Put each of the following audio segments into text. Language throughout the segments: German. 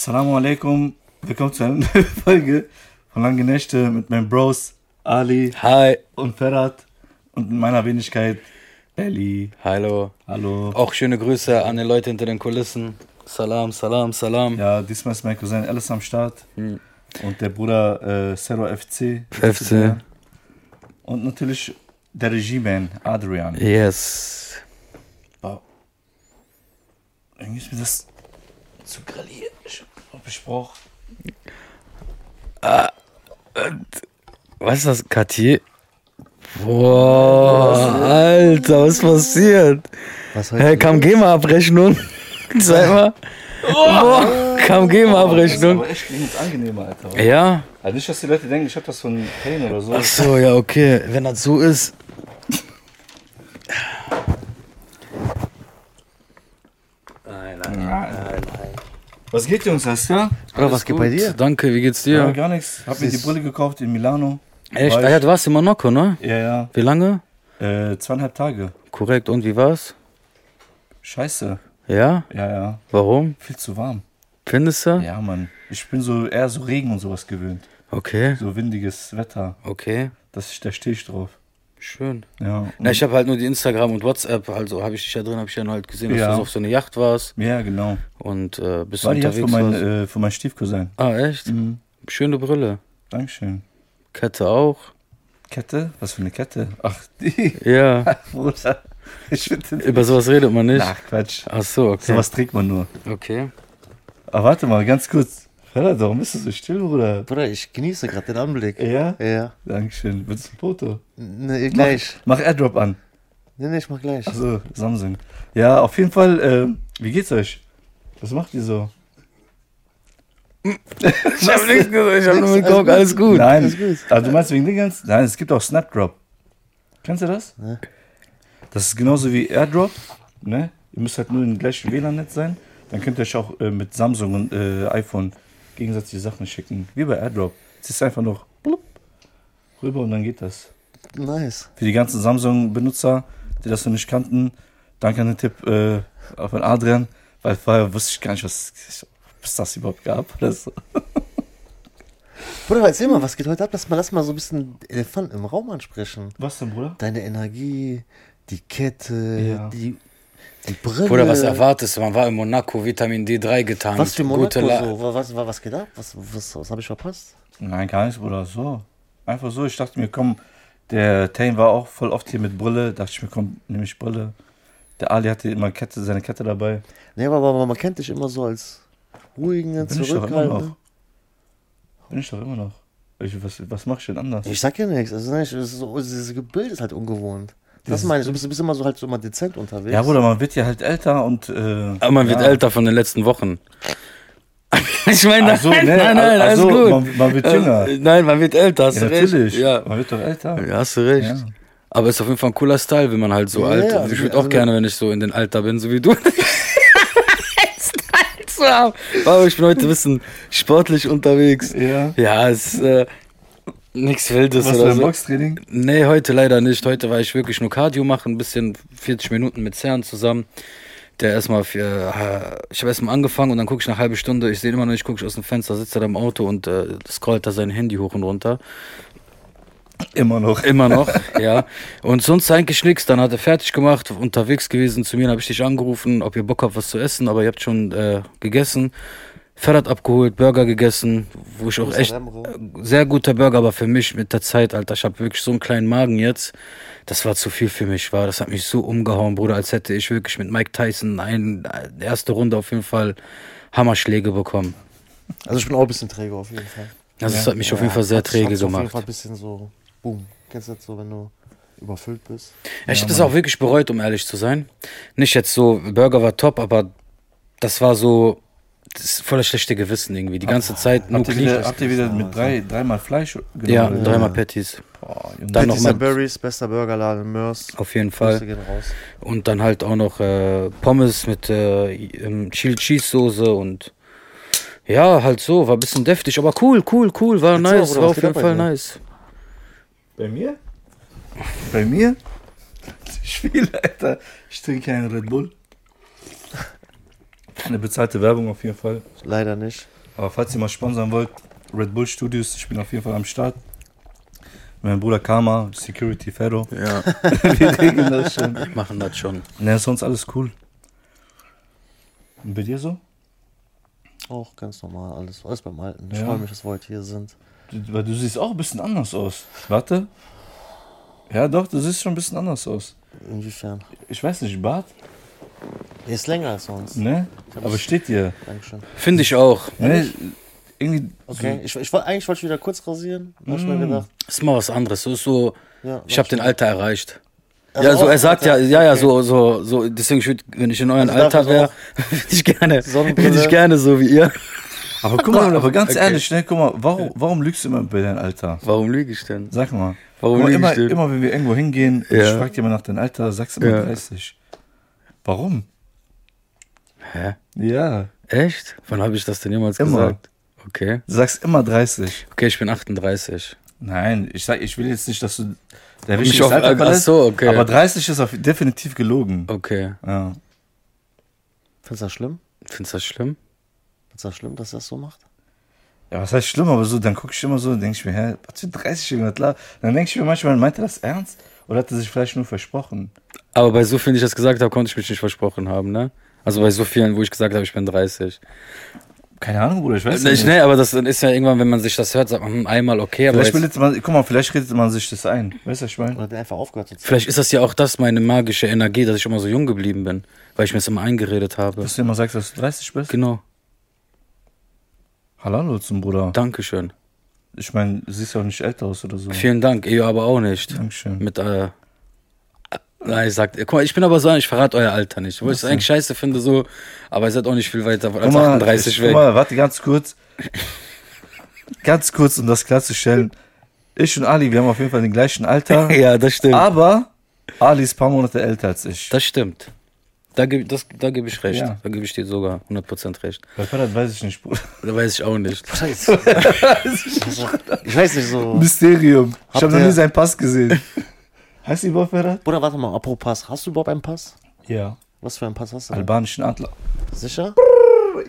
Assalamu alaikum. Willkommen zu einer neuen Folge von Lange Nächte mit meinen Bros Ali Hi. und Ferhat und in meiner Wenigkeit Ellie. Hallo. Hallo. Auch schöne Grüße an die Leute hinter den Kulissen. Salam, salam, salam. Ja, diesmal ist mein Cousin Alice am Start Hm. und der Bruder äh, Zero FC. FC. Und natürlich der Regieman Adrian. Yes. Irgendwie ist mir das zu hab ich brauch. Was ist das, Cartier? Boah, Alter, was passiert? Was Hä, kam GEMA-Abrechnung? Sag mal. Boah, kam GEMA-Abrechnung. aber echt angenehmer, Alter. Ja? Also nicht, dass die Leute denken, ich hab das von Pain oder so. Ach so, ja, okay. Wenn das so ist. Nein. Was geht, Jungs? Hast du? Ja? Oder was geht bei dir? Danke, wie geht's Ja, dir? gar nichts. Hab mir die Brille gekauft in Milano. Echt? War Ah, ja, ich- du warst in Monaco, ne? Ja, ja. Wie lange? Äh, zweieinhalb Tage. Korrekt, und wie war's? Scheiße. Ja? Ja, ja. Warum? Viel zu warm. Findest du? Ja, Mann. Ich bin so eher so Regen und sowas gewöhnt. Okay, So windiges Wetter. okay. Das, ist- da stehe ich drauf. Schön. Ja. Na, ich habe halt nur die Instagram und WhatsApp, also habe ich dich ja drin, habe ich ja nur halt gesehen, dass Ja. du auf so eine Yacht warst ja, genau. und äh, bist War die Yacht unterwegs von meinem warst. äh, von meinem Stiefcousin. Ah, echt? Mhm. Schöne Brille. Dankeschön. Kette auch. Kette? Was für eine Kette? Ach, die. Ja. Bruder. Über sowas redet man nicht. Ach, Quatsch. Ach so, okay. Sowas trägt man nur. Okay. Aber warte mal, ganz kurz. Ferhat, warum bist du so still, Bruder? Bruder, ich genieße gerade den Anblick. Ja? Ja. Dankeschön. Willst du ein Foto? Ne, gleich. Mach Airdrop an. Ne, ne, ich mach gleich. Also Samsung. Ja, auf jeden Fall, äh, wie geht's euch? Was macht ihr so? Ich habe nichts gesagt, ich habe nur geguckt, alles gut. Nein, Alles gut. also du meinst wegen Dingens? Nein, es gibt auch Snapdrop. Kennst du das? Ne. Das ist genauso wie Airdrop. Ne? Ihr müsst halt nur im gleichen WLAN-Netz sein. Dann könnt ihr euch auch äh, mit Samsung und äh, iPhone gegenseitig Sachen schicken. Wie bei Airdrop. Es ist einfach noch blub, rüber und dann geht das. Nice. Für die ganzen Samsung-Benutzer, die das noch nicht kannten, danke an den Tipp äh, auf den Adrian, weil vorher wusste ich gar nicht, was was das überhaupt gab. Oder so. Bruder, erzähl mal, was geht heute ab? Lass mal, lass mal so ein bisschen Elefant im Raum ansprechen. Was denn, Bruder? Deine Energie, die Kette, Ja. die Brille. Bruder, was erwartest du? Man war in Monaco, Vitamin D3 getan. Was für Monaco Gute so? Was, was, was geht ab? Was, was, was habe ich verpasst? Nein, gar nichts, Bruder. So. Einfach so. Ich dachte mir, komm, der Tane war auch voll oft hier mit Brille. Dachte ich mir, komm, nehme ich Brille. Der Ali hatte immer Kette, seine Kette dabei. Ne, aber, aber man kennt dich immer so als ruhigen, Bin ich doch immer zurückhaltenden. noch. Bin ich doch immer noch. Ich, was, was mach ich denn anders? Ich sag ja nichts. Also, ne, ich- es ist so, dieses Bild ist halt ungewohnt. Das meine ich. Du bist, du bist immer so halt so immer dezent unterwegs. Ja, Bruder, man wird ja halt älter und. Äh, Aber man wird ja. älter von den letzten Wochen. ich meine, Ach so, nein, ne, nein, nein, alles so, gut. man- man wird jünger. Äh, nein, man wird älter, hast Ja, du natürlich. recht. Ja. Man wird doch älter. ja, hast du recht. Ja. Aber ist auf jeden Fall ein cooler Style, wenn man halt so Ja, alt ja, ist. Ich also- würde auch also- gerne, wenn ich so in den Alter bin, so wie du. Style zu haben. Aber ich bin heute ein bisschen sportlich unterwegs. Ja. Ja, es ist äh, nichts Wildes Was oder ein so. Boxtraining? Nee, heute leider nicht. Heute war ich wirklich nur Cardio machen, ein bisschen 40 Minuten mit Cern zusammen. Der erstmal für, äh, ich habe erstmal angefangen und dann gucke ich nach einer halben Stunde, ich sehe immer noch nicht, gucke ich aus dem Fenster, sitzt er da im Auto und äh, scrollt da sein Handy hoch und runter. Immer noch. Immer noch, ja. Und sonst eigentlich nichts. Dann hat er fertig gemacht, unterwegs gewesen zu mir, dann habe ich dich angerufen, ob ihr Bock habt, was zu essen, aber ihr habt schon äh, gegessen. Ferrat abgeholt, Burger gegessen, wo ich auch echt sehr guter Burger, aber für mich mit der Zeit, Alter, ich habe wirklich so einen kleinen Magen jetzt. Das war zu viel für mich, war. Das hat mich so umgehauen, Bruder, als hätte ich wirklich mit Mike Tyson ein, äh, erste Runde auf jeden Fall Hammerschläge bekommen. Also ich bin auch ein bisschen träge auf jeden Fall. Also es Ja. hat mich auf jeden Fall sehr träge hat's Auf jeden gemacht. Fall ein bisschen so, boom. Kennst du das so, wenn du überfüllt bist? Ja, ich habe das auch wirklich bereut, um ehrlich zu sein. Nicht jetzt so, Burger war top, aber das war so, das ist voller schlechte Gewissen irgendwie. Die ganze Zeit nur Habt ihr wieder, habt ihr wieder mit drei, dreimal Fleisch genommen? Ja, oder? dreimal Patties. Boah. Dann mal- and Berries, bester Burgerladen Mörs. Auf jeden Fall. Und dann halt auch noch äh, Pommes mit äh, Chili Cheese Soße und ja, halt so, war ein bisschen deftig, aber cool, cool, cool, war mal, nice, war auf jeden Fall dir? nice. Bei mir? Bei mir? Ich viel, Alter. Ich trinke keinen Red Bull. Keine bezahlte Werbung auf jeden Fall. Leider nicht. Aber falls ihr mal sponsern wollt, Red Bull Studios, ich bin auf jeden Fall am Start. Mein Bruder Karma, Security Ferro. Ja, Wir regeln das schon. machen das schon. Ne, sonst alles cool. Und bei dir so? Auch ganz normal, alles, alles beim Alten. Ich Ja. freue mich, dass wir heute hier sind. Du, weil du siehst auch ein bisschen anders aus. Warte. Ja, doch, du siehst schon ein bisschen anders aus. Inwiefern? Ich weiß nicht, Bart? Ist länger als sonst. Ne? Aber steht dir. Dankeschön. Finde ich auch. Ne? Irgendwie. Okay, ich, ich, eigentlich wollte ich wieder kurz rasieren. Hab ich mir Mm. gedacht. Ist mal was anderes. So ist so, Ja, ich habe den Alter erreicht. Also ja, so auch- er sagt ja, ja, ja, okay. so, so, so. Deswegen, ich würd, wenn ich in eurem Also Alter wäre, würde ich gerne, Sonnenbrille. würde ich gerne so wie ihr. Aber guck mal, aber ganz Okay. ehrlich, ne, guck mal, warum, warum lügst du immer bei deinem Alter? Warum lüge ich denn? Sag mal. Warum Guck mal, lüge immer, ich denn? immer wenn wir irgendwo hingehen, und Ja. ich frag dir mal nach deinem Alter, sagst du immer Ja. 30. Warum? Hä? Ja. Echt? Wann habe ich das denn jemals Immer. gesagt? Okay. Du sagst immer 30. Okay, ich bin 38. Nein, ich sag, ich will jetzt nicht, dass du der Mich auf- Alter ach verlässt, so, okay. aber 30 ist auf, definitiv gelogen. Okay. Ja. Findest du das schlimm? Findest du das schlimm? Findest du das schlimm, dass er das so macht? ja, was heißt schlimm, aber so, dann guck ich immer so und denk ich mir, hä, was für 30 irgendwas klar. Dann denk ich mir manchmal, meint er das ernst? Oder hat er sich vielleicht nur versprochen? Aber bei so vielen, die ich das gesagt habe, konnte ich mich nicht versprochen haben, ne? Also bei so vielen, wo ich gesagt habe, ich bin 30. Keine Ahnung, Bruder, ich weiß Nee, nicht. nee, aber das ist ja irgendwann, wenn man sich das hört, sagt man hm, einmal okay, aber Vielleicht jetzt, man, guck mal, vielleicht redet man sich das ein. Weißt du, was ich meine? Oder hat er einfach aufgehört zu zeigen? vielleicht ist das ja auch das, meine magische Energie, dass ich immer so jung geblieben bin, weil ich mir das immer eingeredet habe. Dass du immer sagst, dass du 30 bist? Genau, Hallo zum Bruder. Dankeschön. Ich meine, du siehst ja auch nicht älter aus oder so. Vielen Dank, ihr aber auch nicht. Dankeschön. Mit, äh, Nein, ich sag, guck mal, ich bin aber so, ich verrate euer Alter nicht. Wo ich es eigentlich scheiße finde, so, aber ihr seid auch nicht viel weiter als mal, 38 ich, weg. guck mal, warte ganz kurz. ganz kurz, um das klarzustellen. Ich und Ali, wir haben auf jeden Fall den gleichen Alter. ja, das stimmt. aber Ali ist ein paar Monate älter als ich. Das stimmt. Da gebe das, da geb ich recht. Ja. Da gebe ich dir sogar 100% recht. Was war das, weiß ich nicht, Bruder. Da weiß ich auch nicht. Scheiße. ich weiß nicht so. Mysterium. Ich habe noch nie seinen Pass gesehen. heißt die überhaupt Ferhat? Bruder, warte mal, apropos Pass. Hast du überhaupt einen Pass? Ja. Was für einen Pass hast du? denn? Albanischen Adler. Sicher?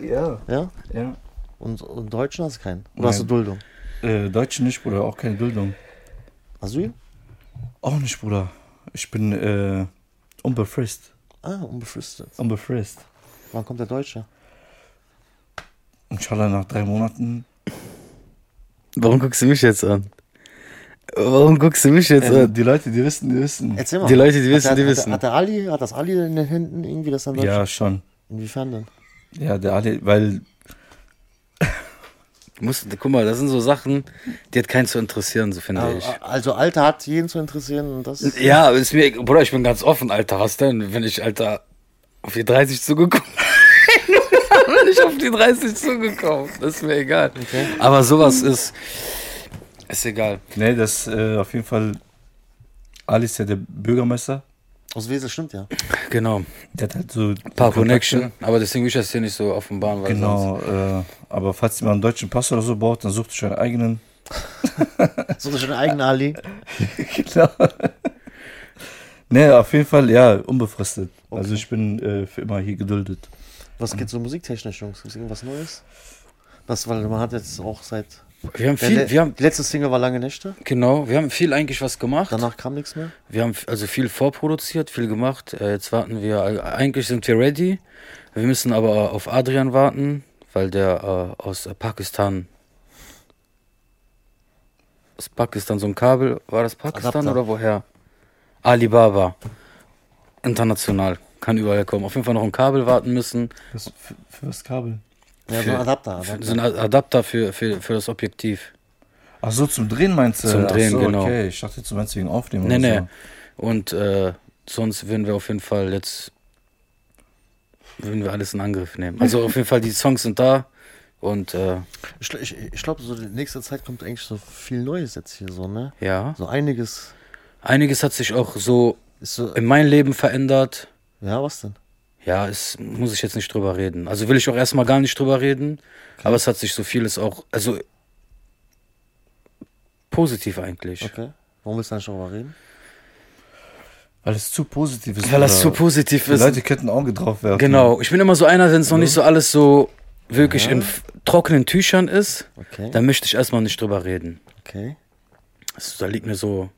Ja. Ja? Ja. Und, und Deutschen hast du keinen? Oder hast du Nein. Duldung? Äh, Deutsche nicht, Bruder. Auch keine Duldung. Asyl? Auch nicht, Bruder. Ich bin äh, unbefristet. Ah, unbefristet. Unbefristet. Wann kommt der Deutsche? Inshallah nach drei Monaten. Warum guckst du mich jetzt an? Warum guckst du mich jetzt Äh, an? die Leute, die wissen, die wissen. Erzähl mal. Die Leute, die wissen, hat, die der- wissen. Hat, der Ali, hat das Ali in den Händen irgendwie das dann? Ja, schon. Inwiefern denn? Ja, der Ali, weil Du musst, guck mal, das sind so Sachen, die hat keinen zu interessieren, so finde ich. Also, also Alter hat jeden zu interessieren und das. Ja, ist mir, Bruder, ich bin ganz offen, Alter. Was denn, wenn ich, Alter, auf die 30 zugekommen bin? ich auf die 30 zugekommen. Das ist mir egal. Okay. Aber sowas ist, ist egal. Nee, das äh, auf jeden Fall. Ali ist ja der Bürgermeister. Aus Wesel stimmt ja. Genau. Der hat halt so. Ein paar Kontakte. Connection. Aber deswegen will ich das hier nicht so offenbaren, weil sonst- Genau, äh, aber falls jemand einen deutschen Pass oder so braucht, dann sucht euch einen eigenen. So schon eigenen Ali. genau. Nee, auf jeden Fall, ja, unbefristet. Also ich bin äh, für immer hier geduldet. Was geht so musiktechnisch, Jungs? Ist irgendwas Neues? Das, weil man hat jetzt auch seit. Wir haben viel, wir haben, die letzte Single war Lange Nächte. genau, wir haben viel eigentlich was gemacht. Danach kam nichts mehr. Wir haben also viel vorproduziert, viel gemacht. Äh, jetzt warten wir, eigentlich sind wir ready. Wir müssen aber auf Adrian warten, weil der äh, aus äh, Pakistan, aus Pakistan so ein Kabel, war das Pakistan Adapter. oder woher? Alibaba. International. Kann überall kommen. Auf jeden Fall noch ein Kabel warten müssen. Was, für, für was Kabel? Ja, so ein Adapter. Adapter. So ein Adapter für, für, für das Objektiv. Ach so, zum Drehen meinst du? Zum Drehen, so, genau. Okay, ich dachte, du meinst wegen Aufnehmen Nee, oder nee. Und äh, sonst würden wir auf jeden Fall jetzt würden wir alles in Angriff nehmen. Also auf jeden Fall, die Songs sind da und äh, Ich, ich, ich glaube, so die nächste Zeit kommt eigentlich so viel Neues jetzt hier so, ne? ja. So einiges. Einiges hat sich auch so so. in meinem Leben verändert. Ja, was denn? Ja, es muss ich jetzt nicht drüber reden. Also will ich auch erstmal gar nicht drüber reden. Aber es hat sich so vieles auch, also positiv eigentlich. Okay. Warum willst du nicht darüber reden? Weil es zu positiv ist. Weil das oder zu positiv Die ist. Leute könnten Auge drauf werfen. Genau. Ich bin immer so einer, wenn es noch nicht so alles so wirklich in f- trockenen Tüchern ist, Okay. dann möchte ich erstmal nicht drüber reden. Okay. Das, da liegt mir so.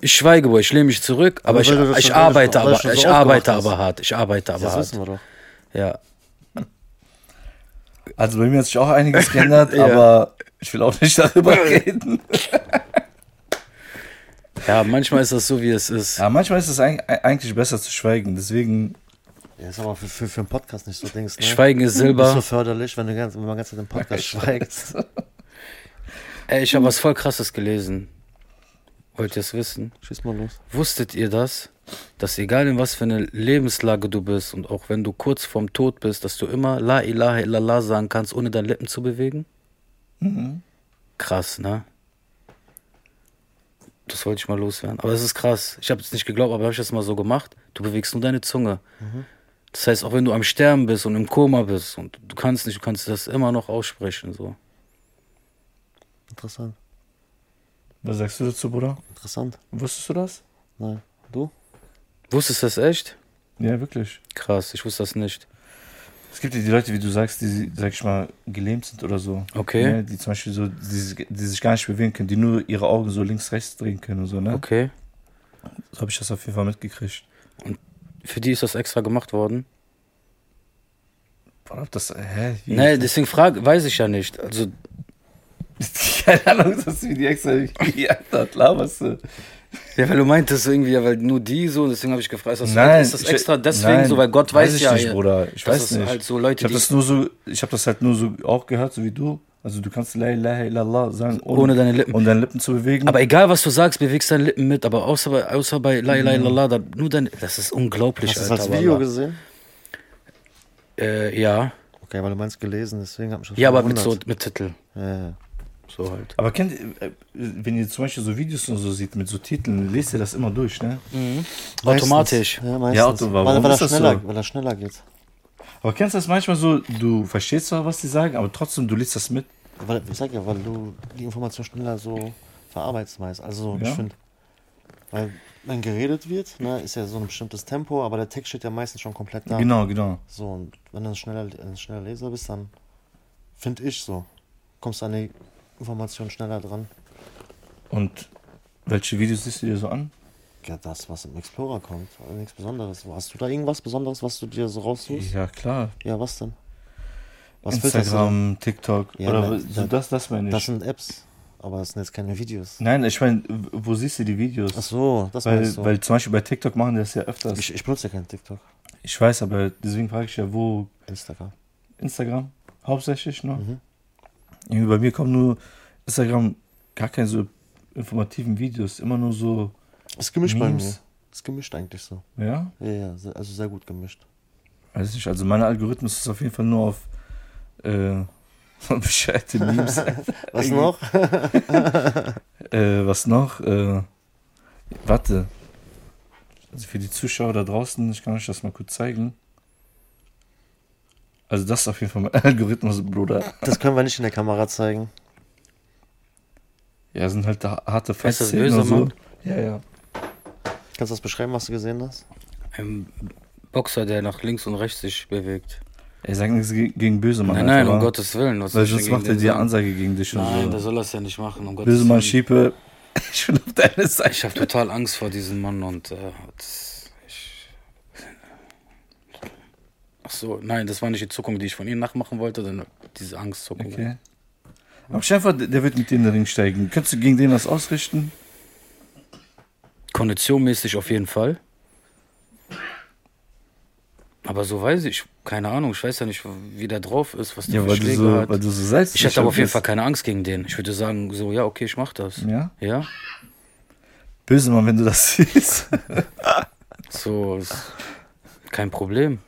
Ich schweige, Boy, ich lehne mich zurück, aber, Aber ich, das ich du arbeite aber, so ich arbeite aber hart. Ich arbeite aber Das hart. wissen wir doch. Ja. Also bei mir hat sich auch einiges geändert, Ja. aber ich will auch nicht darüber reden. ja, manchmal ist das so, wie es ist. Ja, manchmal ist es eig- eigentlich besser zu schweigen. Deswegen, Ja, ist aber für, für, für einen Podcast nicht so Dings, ne? Schweigen ist Nicht so Silber. förderlich, wenn du ganz, wenn man ganz im Podcast schweigt. Ey, ich habe was voll krasses gelesen. Wollt ihr es wissen? Schieß mal los. Wusstet ihr das? Dass egal in was für eine Lebenslage du bist und auch wenn du kurz vorm Tod bist, dass du immer La ilaha illallah sagen kannst, ohne deine Lippen zu bewegen? Krass, ne? Das wollte ich mal loswerden. Aber es ist krass. Ich habe es nicht geglaubt, aber habe ich das mal so gemacht. Du bewegst nur deine Zunge. Das heißt, auch wenn du am Sterben bist und im Koma bist und du kannst nicht, du kannst das immer noch aussprechen. So. Interessant. Was sagst du dazu, Bruder? Interessant. Wusstest du das? Nein. Du? Wusstest du das echt? Ja, wirklich. Krass, ich wusste das nicht. Es gibt ja die Leute, wie du sagst, die, sag ich mal, gelähmt sind oder so. Okay. Ne, die zum Beispiel so, die, die sich gar nicht bewegen können, die nur ihre Augen so links, rechts drehen können und so, ne? Okay. So habe ich das auf jeden Fall mitgekriegt. Für die ist das extra gemacht worden? Boah, das, hä? Wie? Nee, deswegen frage, weiß ich ja nicht. Also, Keine Ahnung, dass wie die extra geändert, laberst du. ja, weil du meintest irgendwie, ja, weil nur die so, und deswegen habe ich gefragt, ist das, Nein, ist das ich- extra deswegen nein, so, weil Gott weiß, ich ja, nicht, Bruder. Ich dass weiß es nicht. halt so ich Leute, habe die das nur so, ich habe das halt nur so auch gehört, so wie du. Also du kannst La ilaha illallah sagen, ohne, ohne deine Lippen. um deine Lippen zu bewegen. Aber egal, was du sagst, bewegst deine Lippen mit, aber außer bei, außer bei La Mhm. ilaha illallah, da, nur deine, das ist unglaublich, Hast du das als Video gesehen? Äh, ja. Okay, weil du meinst gelesen, deswegen hab ich mich Ja, aber mit so, mit Titel. Ja, ja. So halt. Aber kennt, ihr, äh, wenn ihr zum Beispiel so Videos und so sieht mit so Titeln, lest ihr das immer durch, ne? Automatisch. Meistens. Ja, meistens. Ja, Auto- warum weil, weil, ist er das schneller, so? weil er schneller geht. Aber kennst du das manchmal so, du verstehst zwar, was die sagen, aber trotzdem, du liest das mit. Weil, ich sag ja, weil du die Information schneller so verarbeitest meist. Also Ja. ich finde, weil wenn geredet wird, ne, ist ja so ein bestimmtes Tempo, aber der Text steht ja meistens schon komplett da. Genau, genau. So, und wenn du ein schneller, ein schneller Leser bist, dann finde ich so, kommst du an die Information schneller dran. Und welche Videos siehst du dir so an? Ja, das, was im Explorer kommt, also nichts Besonderes. Hast du da irgendwas Besonderes, was du dir so raussuchst? Ja, klar. Ja, was denn? Was? Instagram, TikTok. Ja, oder ne, so das, das meine ich. Das sind Apps, aber das sind jetzt keine Videos. Nein, ich meine, wo siehst du die Videos? Ach so, das weil, du. weil zum Beispiel bei TikTok machen die das ja öfters. Ich, ich, ich benutze ja keinen TikTok. weiß, aber deswegen frage ich ja, wo Instagram. Instagram hauptsächlich nur. Mhm. Irgendwie bei mir kommen nur Instagram gar keine so informativen Videos, immer nur so, Ist gemischt bei Memes. mir. Ist gemischt eigentlich so. ja, Ja, ja, also sehr gut gemischt. weiß nicht, also mein Algorithmus ist auf jeden Fall nur auf äh, bescheuerte Memes. Was noch? Äh, was noch? Äh, warte. Also für die Zuschauer da draußen, ich kann euch das mal kurz zeigen. Also das ist auf jeden Fall mein Algorithmus, Bruder. Das können wir nicht in der Kamera zeigen. Ja, sind halt da harte Heißt das Festszenen böser und so. Mann? Ja, ja. Kannst du das beschreiben, was du gesehen hast? Ein Boxer, der nach links und rechts sich bewegt. Er sagt nichts ge- gegen böse Mann. nein, nein, um aber- Gottes Willen. Was Weil sonst macht er sagen? Ansage gegen dich und Nein, so. der soll das ja nicht machen. Um Gottes Böse Mann Willen. Schiepe, ich bin auf deiner Seite. Ich habe total Angst vor diesem Mann und äh, das, ich, Ach so, nein, das war nicht die Zuckung, die ich von ihm nachmachen wollte, sondern diese Angstzuckung. Okay. Aber vor, der wird mit dir in den Ring steigen. Könntest du gegen den was ausrichten? Konditionmäßig auf jeden Fall. Aber so weiß ich, keine Ahnung, ich weiß ja nicht, wie der drauf ist, was der Ja, für Schläge so, hat. weil du so selbst. ich hätte aber auf jeden Fall keine Angst gegen den. Ich würde sagen, so, ja, okay, ich mach das. Ja? Ja? Böse Mann, wenn du das siehst. So, ist kein Problem.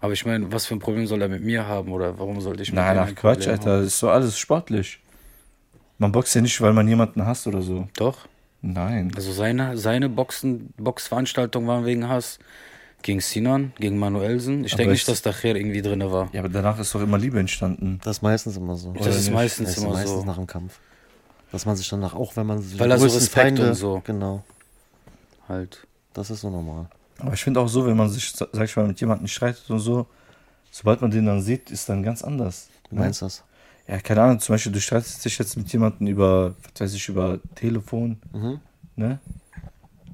Aber ich meine, was für ein Problem soll er mit mir haben oder warum sollte ich mit Nein, ach Quatsch, Problem Alter. haben? Das ist so alles sportlich. Man boxt ja nicht, weil man jemanden hasst oder so. Doch. Nein. Also seine, seine Boxen, Boxveranstaltung waren wegen Hass. Gegen Sinan, gegen Manuelsen. Ich denke ich- nicht, dass Dacher irgendwie drin war. Ja, aber danach ist doch immer Liebe entstanden. Das ist meistens immer so. Das ist meistens Das ist immer meistens so. nach dem Kampf. Dass man sich danach, auch wenn man sich Weil er so Respekt und so. Genau. halt. Das ist so normal. Aber ich finde auch so, wenn man sich, sag ich mal, mit jemandem streitet und so, sobald man den dann sieht, ist dann ganz anders. Wie meinst du das? Ja, keine Ahnung, zum Beispiel, du streitest dich jetzt mit jemandem über, was weiß ich, über Telefon, Mhm. ne?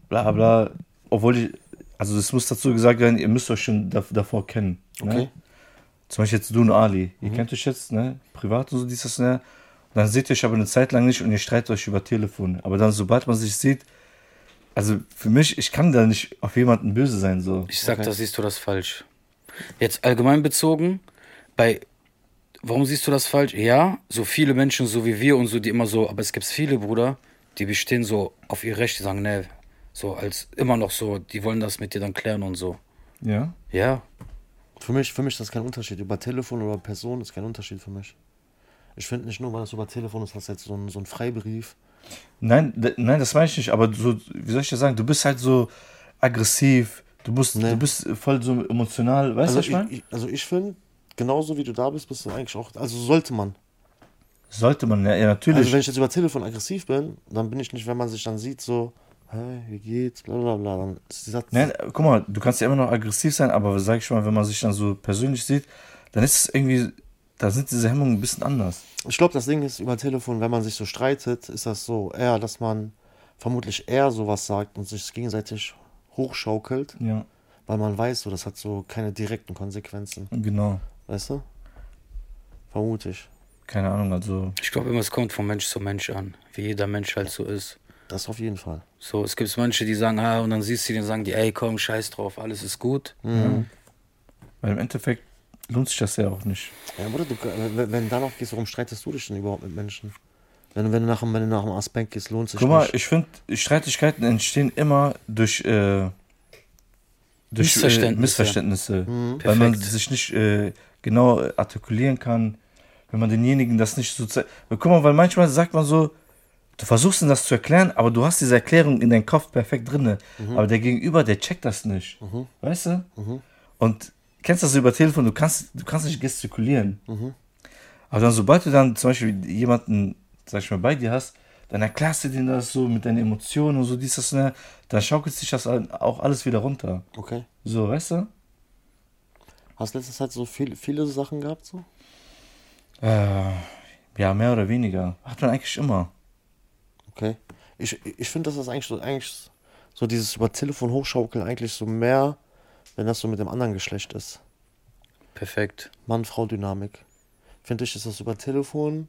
Bla bla. Obwohl ich, also es muss dazu gesagt werden, ihr müsst euch schon dav davor kennen. Okay. Ne? Zum Beispiel jetzt du und Ali. Ihr kennt euch jetzt, ne? Privat und so, dies, das, ne? Und dann seht ihr euch aber eine Zeit lang nicht und ihr streitet euch über Telefon. Aber dann, sobald man sich sieht, also für mich, ich kann da nicht auf jemanden böse sein, so. Ich sag, Okay. da siehst du das falsch. Jetzt allgemein bezogen, bei warum siehst du das falsch? Ja, so viele Menschen, so wie wir und so, die immer so, aber es gibt viele, Bruder, die bestehen so auf ihr Recht, die sagen, ne, so als immer noch so, die wollen das mit dir dann klären und so. Ja? Ja, Für mich, für mich ist das kein Unterschied. Über Telefon oder Person ist kein Unterschied für mich. Ich finde nicht nur, weil es über Telefon ist, hast du jetzt so einen, so einen Freibrief. Nein, nein, das meine ich nicht, aber so, wie soll ich das sagen, du bist halt so aggressiv, du musst, Nee. du bist voll so emotional, weißt du, Also was ich meine? also ich finde, genauso wie du da bist, bist du eigentlich auch. Also sollte man. Sollte man, ja, ja natürlich. Also wenn ich jetzt über Telefon aggressiv bin, dann bin ich nicht, wenn man sich dann sieht, so, hey, wie geht's, bla bla bla. Dann ist dieser Nein, guck mal, du kannst ja immer noch aggressiv sein, aber sag ich mal, wenn man sich dann so persönlich sieht, dann ist es irgendwie, da sind diese Hemmungen ein bisschen anders. Ich glaube, das Ding ist über Telefon, wenn man sich so streitet, ist das so eher, dass man vermutlich eher sowas sagt und sich gegenseitig hochschaukelt, Ja, weil man weiß, so, das hat so keine direkten Konsequenzen. genau. Weißt du? Vermute ich. Keine Ahnung, also, ich glaube immer, es kommt von Mensch zu Mensch an, wie jeder Mensch halt so ist. Das auf jeden Fall. So, es gibt manche, die sagen, ah, und dann siehst du die und sagen die, ey, komm, scheiß drauf, alles ist gut. Mhm. weil im Endeffekt lohnt sich das ja auch nicht. Ja, Bruder, du, wenn, wenn danach gehst, warum streitest du dich denn überhaupt mit Menschen? Wenn, wenn, du nach, dem- wenn du nach dem Aspekt gehst, lohnt sich Guck mal, nicht. ich finde, Streitigkeiten entstehen immer durch, äh, durch Missverständnisse. Äh, Missverständnisse. Mhm. Weil man sich nicht äh, genau äh, artikulieren kann, wenn man denjenigen das nicht so zeigt. Guck mal, weil manchmal sagt man so, du versuchst ihm das zu erklären, aber du hast diese Erklärung in deinem Kopf perfekt drinne. Aber der Gegenüber, der checkt das nicht. Mhm. Weißt du? Mhm. Und kennst das über Telefon, du kannst, du kannst nicht gestikulieren. Mhm. Aber dann, sobald du dann zum Beispiel jemanden, sag ich mal, bei dir hast, dann erklärst du denen das so mit deinen Emotionen und so, dies, das, ne, dann schaukelt sich das auch alles wieder runter. Okay. So, weißt du? Hast du letzte Zeit so viel, viele Sachen gehabt? So? Äh, ja, mehr oder weniger. Hat man eigentlich immer. Okay. Ich, ich finde, dass das eigentlich so, eigentlich so dieses über Telefon hochschaukeln eigentlich so mehr, wenn das so mit dem anderen Geschlecht ist. Perfekt. Mann-Frau-Dynamik. Finde ich, ist das über Telefon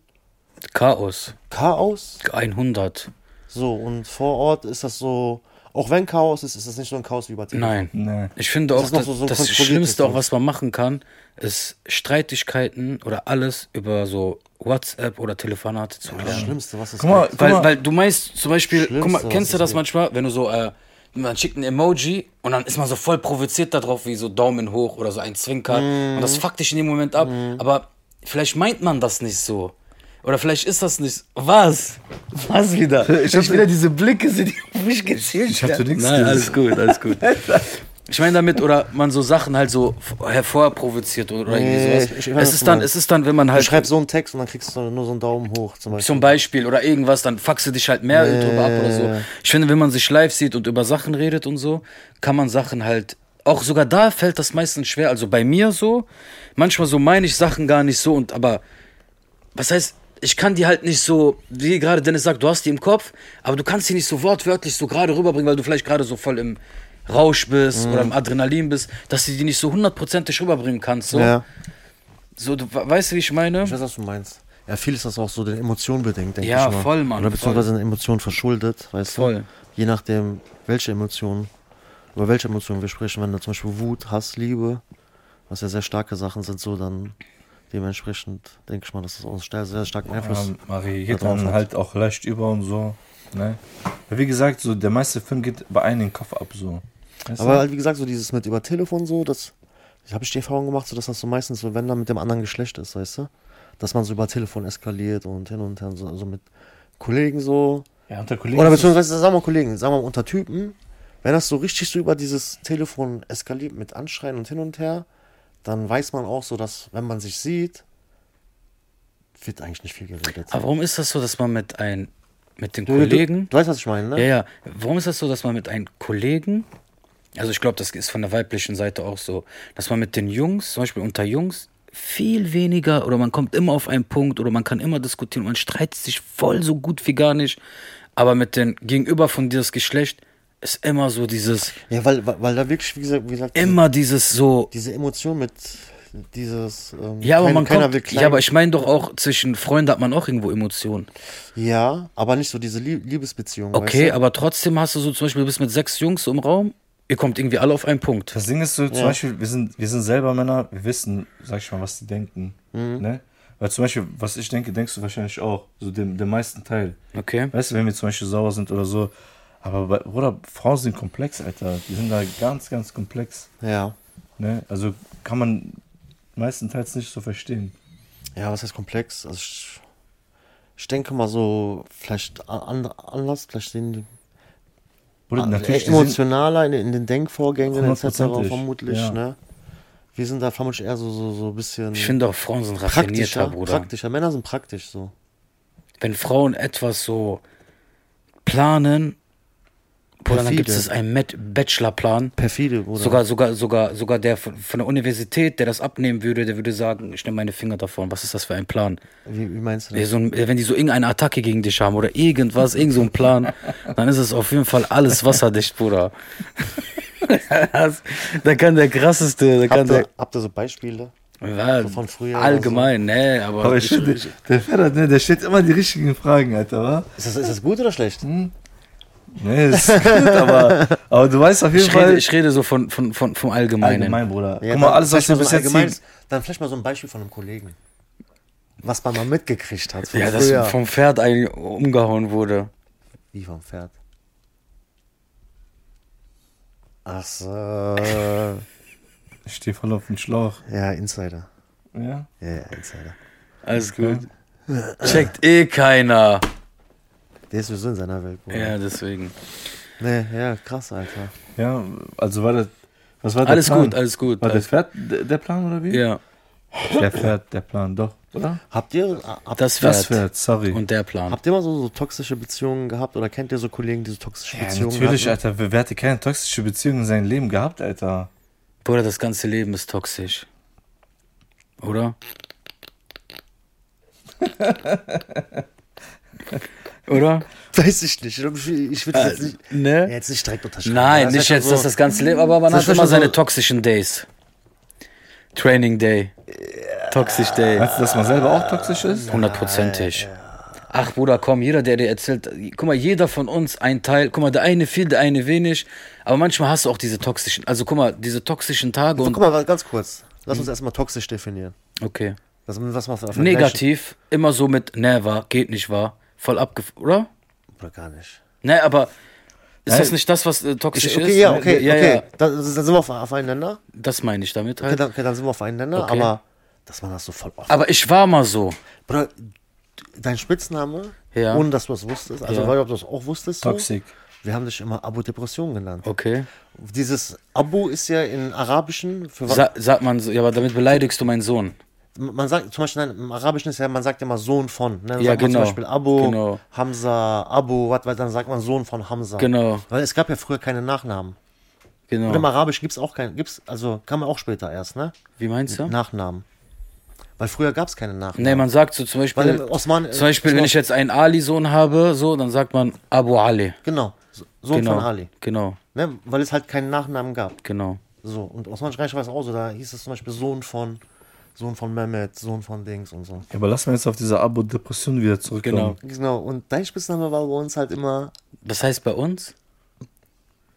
Chaos. Chaos. 100. So, und vor Ort ist das so, auch wenn Chaos ist, ist das nicht so ein Chaos wie über Telefon. Nein. Nee. Ich finde Das auch, ist noch das, so- so das Schlimmste, auch was man machen kann, ist Streitigkeiten oder alles über so WhatsApp oder Telefonate zu Das klären. Schlimmste, was es Guck mal. Weil, mal. weil du meinst zum Beispiel, guck mal, kennst du das manchmal, wenn du so, äh, man schickt ein Emoji und dann ist man so voll provoziert darauf, wie so Daumen hoch oder so ein Zwinker und das fuckt dich in dem Moment ab. Aber vielleicht meint man das nicht so. Oder vielleicht ist das nicht. Was? Was wieder? Ich hab- Ich wieder diese Blicke sind die auf mich gezielt. Ich hab so nichts Nein, alles gut, alles gut. Ich meine damit, oder man so Sachen halt so hervorprovoziert oder Nee, irgendwie sowas. ich- ich was es du ist dann, es ist dann, wenn man Du halt schreibst so einen Text und dann kriegst du nur so einen Daumen hoch zum Beispiel. zum Beispiel oder irgendwas, dann du dich halt mehr Ja, drüber ab oder so. Ich finde, wenn man sich live sieht und über Sachen redet und so, kann man Sachen halt. Auch sogar da fällt das meistens schwer. Also bei mir so, manchmal so meine ich Sachen gar nicht so und aber was heißt, ich kann die halt nicht so, wie gerade Dennis sagt, du hast die im Kopf, aber du kannst die nicht so wortwörtlich so gerade rüberbringen, weil du vielleicht gerade so voll im Rausch bist oder im Adrenalin bist, dass du die nicht so hundertprozentig rüberbringen kannst. So, Ja, so du we- weißt du, wie ich meine? ich weiß, was du meinst. Ja, viel ist das auch so den Emotionen bedingt, denke Ja, ich mal. voll, Mann, Oder beziehungsweise eine Emotion verschuldet, weißt Voll. du? Je nachdem, welche Emotionen, über welche Emotionen wir sprechen. Wenn da zum Beispiel Wut, Hass, Liebe, was ja sehr starke Sachen sind, so dann dementsprechend denke ich mal, dass das auch einen sehr, sehr starken Einfluss Ja, Marie geht hat. halt auch leicht über und so. Ne? Ja, Wie gesagt, so der meiste Film geht bei einem den Kopf ab so. Weißt Aber du? halt, wie gesagt, so dieses mit über Telefon so, das, habe ich die Erfahrung gemacht, so dass das so meistens so, wenn dann mit dem anderen Geschlecht ist, weißt du? Dass man so über Telefon eskaliert und hin und her, so, so mit Kollegen so. ja, unter Kollegen Oder beziehungsweise, sagen wir mal Kollegen, sagen wir mal unter Typen, wenn das so richtig so über dieses Telefon eskaliert mit Anschreien und hin und her, dann weiß man auch so, dass, wenn man sich sieht, wird eigentlich nicht viel geredet. Aber warum ist das so, dass man mit ein Mit den Du, du, Kollegen. du weißt, was ich meine, ne? Ja, ja. Warum ist das so, dass man mit einem Kollegen, also ich glaube, das ist von der weiblichen Seite auch so, dass man mit den Jungs, zum Beispiel unter Jungs, viel weniger oder man kommt immer auf einen Punkt oder man kann immer diskutieren, man streitet sich voll so gut wie gar nicht, aber mit den Gegenüber von dieses Geschlecht ist immer so dieses, Ja, weil, weil, weil da wirklich, wie gesagt, wie gesagt immer dieses so, diese Emotion mit dieses. Ähm, ja, aber man keiner kommt, ja, aber ich meine doch auch, zwischen Freunden hat man auch irgendwo Emotionen. Ja, aber nicht so diese Lieb Liebesbeziehung. Okay, weißt du? aber trotzdem hast du so zum Beispiel, du bist mit sechs Jungs so im Raum, ihr kommt irgendwie alle auf einen Punkt. Das Ding ist so, zum Ja. Beispiel, wir sind, wir sind selber Männer, wir wissen, sag ich mal, was die denken. Mhm. Ne? Weil zum Beispiel, was ich denke, denkst du wahrscheinlich auch. So den, den meisten Teil. Okay. Weißt du, wenn wir zum Beispiel sauer sind oder so. Aber, bei, oder Frauen sind komplex, Alter. Die sind da ganz, ganz komplex. Ja. Ne? Also kann man meistenteils nicht so verstehen. Ja, was heißt komplex? Also ich, ich denke mal so, vielleicht an, anders, vielleicht sehen die Bruder, Ah, natürlich, emotionaler in, in den Denkvorgängen etc. Vermutlich, ja. ne? Wir sind da vermutlich eher so, so, so ein bisschen Ich finde auch Frauen sind raffinierter, praktischer, Bruder. praktischer. Männer sind praktisch so. Wenn Frauen etwas so planen, Bruder, dann gibt es einen Bachelorplan. Perfide, Bruder. Sogar, sogar, sogar, sogar der von, von der Universität, der das abnehmen würde, der würde sagen, ich nehme meine Finger davon. Was ist das für ein Plan? Wie, wie meinst du das? so ein, wenn die so irgendeine Attacke gegen dich haben oder irgendwas, irgend so ein Plan, dann ist es auf jeden Fall alles wasserdicht, Bruder. Da kann der krasseste, da kann Habt der ihr, habt ihr so Beispiele? ja, so von früher allgemein, ne, aber, aber ich, ich, der, der Ferrat, ne, der stellt immer die richtigen Fragen, Alter, wa? Ist das, ist das gut oder schlecht? Ne, ist gut, aber, aber du weißt auf jeden ich, Fall. rede, ich rede so von, von, von, vom Allgemeinen. allgemein, Bruder. Ja, Guck mal, dann alles, was mal bis so ein jetzt hier. Dann vielleicht mal so ein Beispiel von einem Kollegen. Was man mal mitgekriegt hat. von Ja, dass früher. vom Pferd eigentlich umgehauen wurde. Wie vom Pferd. Ach so. Ich stehe voll auf dem Schlauch. Ja, Insider. Ja? Ja, ja, Insider. Alles gut. Checkt eh keiner. Der ist sowieso in seiner Welt. Bruder. Ja, deswegen. Nee, ja, krass, Alter. Ja, also war das. Was war der Alles Plan? gut, alles gut. War der Alles, Pferd der, der Plan oder wie? ja, Der Pferd, der Plan, doch, oder? Habt ihr, habt, das Pferd. Das Pferd, sorry. Und der Plan. habt ihr mal so, so toxische Beziehungen gehabt oder kennt ihr so Kollegen, die so toxische ja, Beziehungen natürlich, hatten? Alter. Wer, wer hatte keine toxische Beziehung in seinem Leben gehabt, Alter? Bruder, das ganze Leben ist toxisch. Oder? Oder? Weiß ich nicht. Ich, ich würde Äh, jetzt, nicht, ne? jetzt nicht direkt unterschreiben. Nein, Das nicht ja jetzt so- das, das ganze Leben, aber man hat immer seine so- toxischen Days. Training Day. Toxisch Day. Meinst du, dass man selber auch toxisch ist? Hundertprozentig. Ach Bruder, komm, jeder, der dir erzählt, guck mal, jeder von uns ein Teil, guck mal, der eine viel, der eine wenig, aber manchmal hast du auch diese toxischen, also guck mal, diese toxischen Tage Guck und, mal, warte, ganz kurz. Lass uns erstmal toxisch definieren. okay. Was, was machst du Negativ, immer so mit, ne, war, geht nicht, war, voll abgef, oder? Oder gar nicht. Ne, aber ist Nein. das nicht das, was äh, toxisch Ich, okay, ist? ja, okay, ja, okay. ja, Dann, dann sind wir auf, aufeinander. das meine ich damit Okay, halt. dann, okay, dann sind wir aufeinander, Okay. aber dass man das so voll oft. Aber ich war mal so. Bruder, dein Spitzname, Ja. ohne dass du es wusstest, also Ja. weil du das auch wusstest, so, Toxic. wir haben dich immer Abu Depression genannt. Okay. Dieses Abu ist ja in Arabischen, für was, Sa sagt man so, ja, aber damit beleidigst du meinen Sohn. Man sagt zum Beispiel, nein, im Arabischen ist ja, man sagt ja immer Sohn von. Ne? Dann Ja, sagt man genau. Zum Beispiel Abu, Genau. Hamza, Abu, was, was, dann sagt man Sohn von Hamza. Genau, Weil es gab ja früher keine Nachnamen. Und im genau. Arabischen gibt es auch keinen, gibt's, also kam man auch später erst, ne? Wie meinst du? Nachnamen. Weil früher gab es keine Nachnamen. Ne, man sagt so zum Beispiel, Weil Osman, zum Beispiel, wenn ich jetzt einen Ali-Sohn habe, so, dann sagt man Abu Ali. Genau, so- Sohn Genau, von Ali. genau, Ne? Weil es halt keinen Nachnamen gab. genau. So, und Osman Reich war es auch so, da hieß es zum Beispiel Sohn von, Sohn von Mehmet, Sohn von Dings und so. Ja, aber lass mal jetzt auf diese Abo-Depression wieder zurückkommen. Genau. Genau, und dein Spitzname war bei uns halt immer Das heißt bei uns,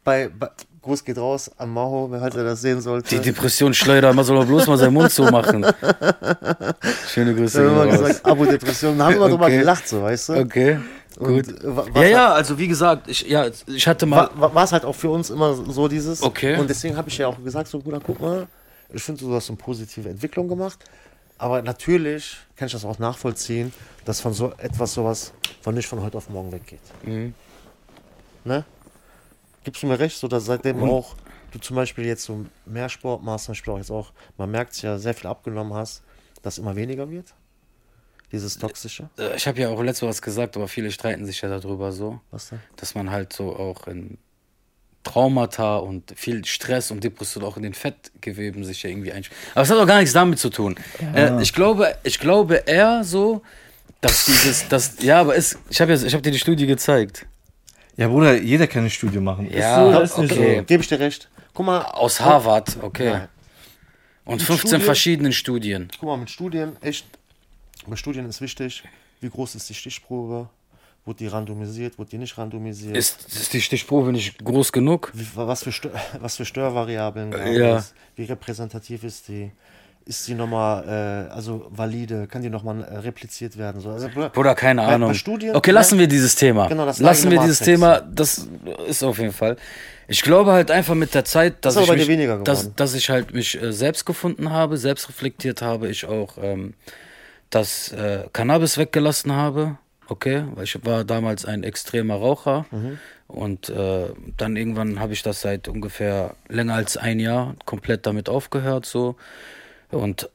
bei, bei Gruß geht raus an Maho, wer halt das sehen sollte. die Depression schleudert, man soll doch bloß mal seinen Mund so machen. Schöne da Grüße. haben wir gesagt, Abo-Depression. Da haben wir immer drüber Okay. gelacht, so, weißt du? Okay, Und, gut. äh, wa- Ja, was ja, also wie gesagt, ich, ja, ich hatte mal. war, war es halt auch für uns immer so dieses. Okay. Und deswegen habe ich ja auch gesagt, so Bruder, guck mal, ich finde, du hast eine positive Entwicklung gemacht. Aber natürlich kann ich das auch nachvollziehen, dass von so etwas sowas von nicht von heute auf morgen weggeht. Mhm. Ne? Gibst du mir recht, so dass seitdem auch du zum Beispiel jetzt so mehr Sport machst, zum Beispiel auch jetzt auch, man merkt es ja, sehr viel abgenommen hast, dass immer weniger wird? Dieses Toxische. Äh, Ich habe ja auch letztes was gesagt, aber viele streiten sich ja darüber so, Was denn? dass man halt so auch in Traumata und viel Stress und Depression auch in den Fettgeweben sich ja irgendwie einspielt. Aber es hat auch gar nichts damit zu tun. Äh, ich glaube, ich glaube eher so, dass dieses, das, ja, aber es, ich habe ja, ich habe dir die Studie gezeigt. Ja, Bruder, jeder kann eine Studie machen. Ja, ist so, das ist nicht okay. so. Gebe ich dir recht. Guck mal, Aus Harvard, okay. Ja. Und Die 15 Studie- verschiedenen Studien. guck mal, mit Studien, echt, bei Studien ist wichtig, wie groß ist die Stichprobe, wurde die randomisiert, wurde die nicht randomisiert, Ist, ist die Stichprobe nicht groß genug? wie, was, für Stör, was für Störvariablen gab Ja. es, wie repräsentativ ist die, ist die nochmal, äh, also valide, kann die nochmal äh, repliziert werden, so. Also, Bruder, keine Bei- bei Ahnung. Studien- okay, lassen wir dieses Thema. Genau, das lassen wir dieses. Thema. Das ist auf jeden Fall. Ich glaube halt einfach mit der Zeit, dass Ist ich bei mich, weniger dass, dass ich halt mich äh, selbst gefunden habe, selbst reflektiert habe, ich auch ähm, das äh, Cannabis weggelassen habe. Okay, weil ich war damals ein extremer Raucher Mhm. und äh, dann irgendwann habe ich das seit ungefähr länger als ein Jahr komplett damit aufgehört so und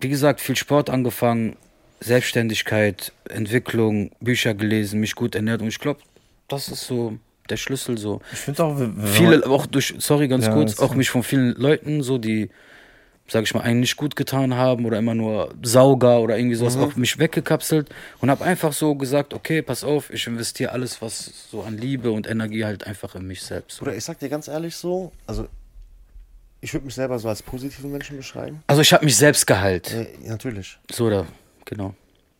wie gesagt, viel Sport angefangen, Selbstständigkeit, Entwicklung, Bücher gelesen, mich gut ernährt und ich glaube, das ist so der Schlüssel so. Ich finde auch, Viele, auch durch, sorry, ganz Ja, kurz, auch mich von vielen Leuten, so die, sag ich mal, einen nicht gut getan haben oder immer nur Sauger oder irgendwie sowas, Mhm. auch mich weggekapselt und habe einfach so gesagt, okay, pass auf, ich investiere alles, was so an Liebe und Energie halt einfach in mich selbst. Oder ich sag dir ganz ehrlich so, also ich würde mich selber so als positiven Menschen beschreiben. Also ich habe mich selbst geheilt. Äh, natürlich. So oder, genau.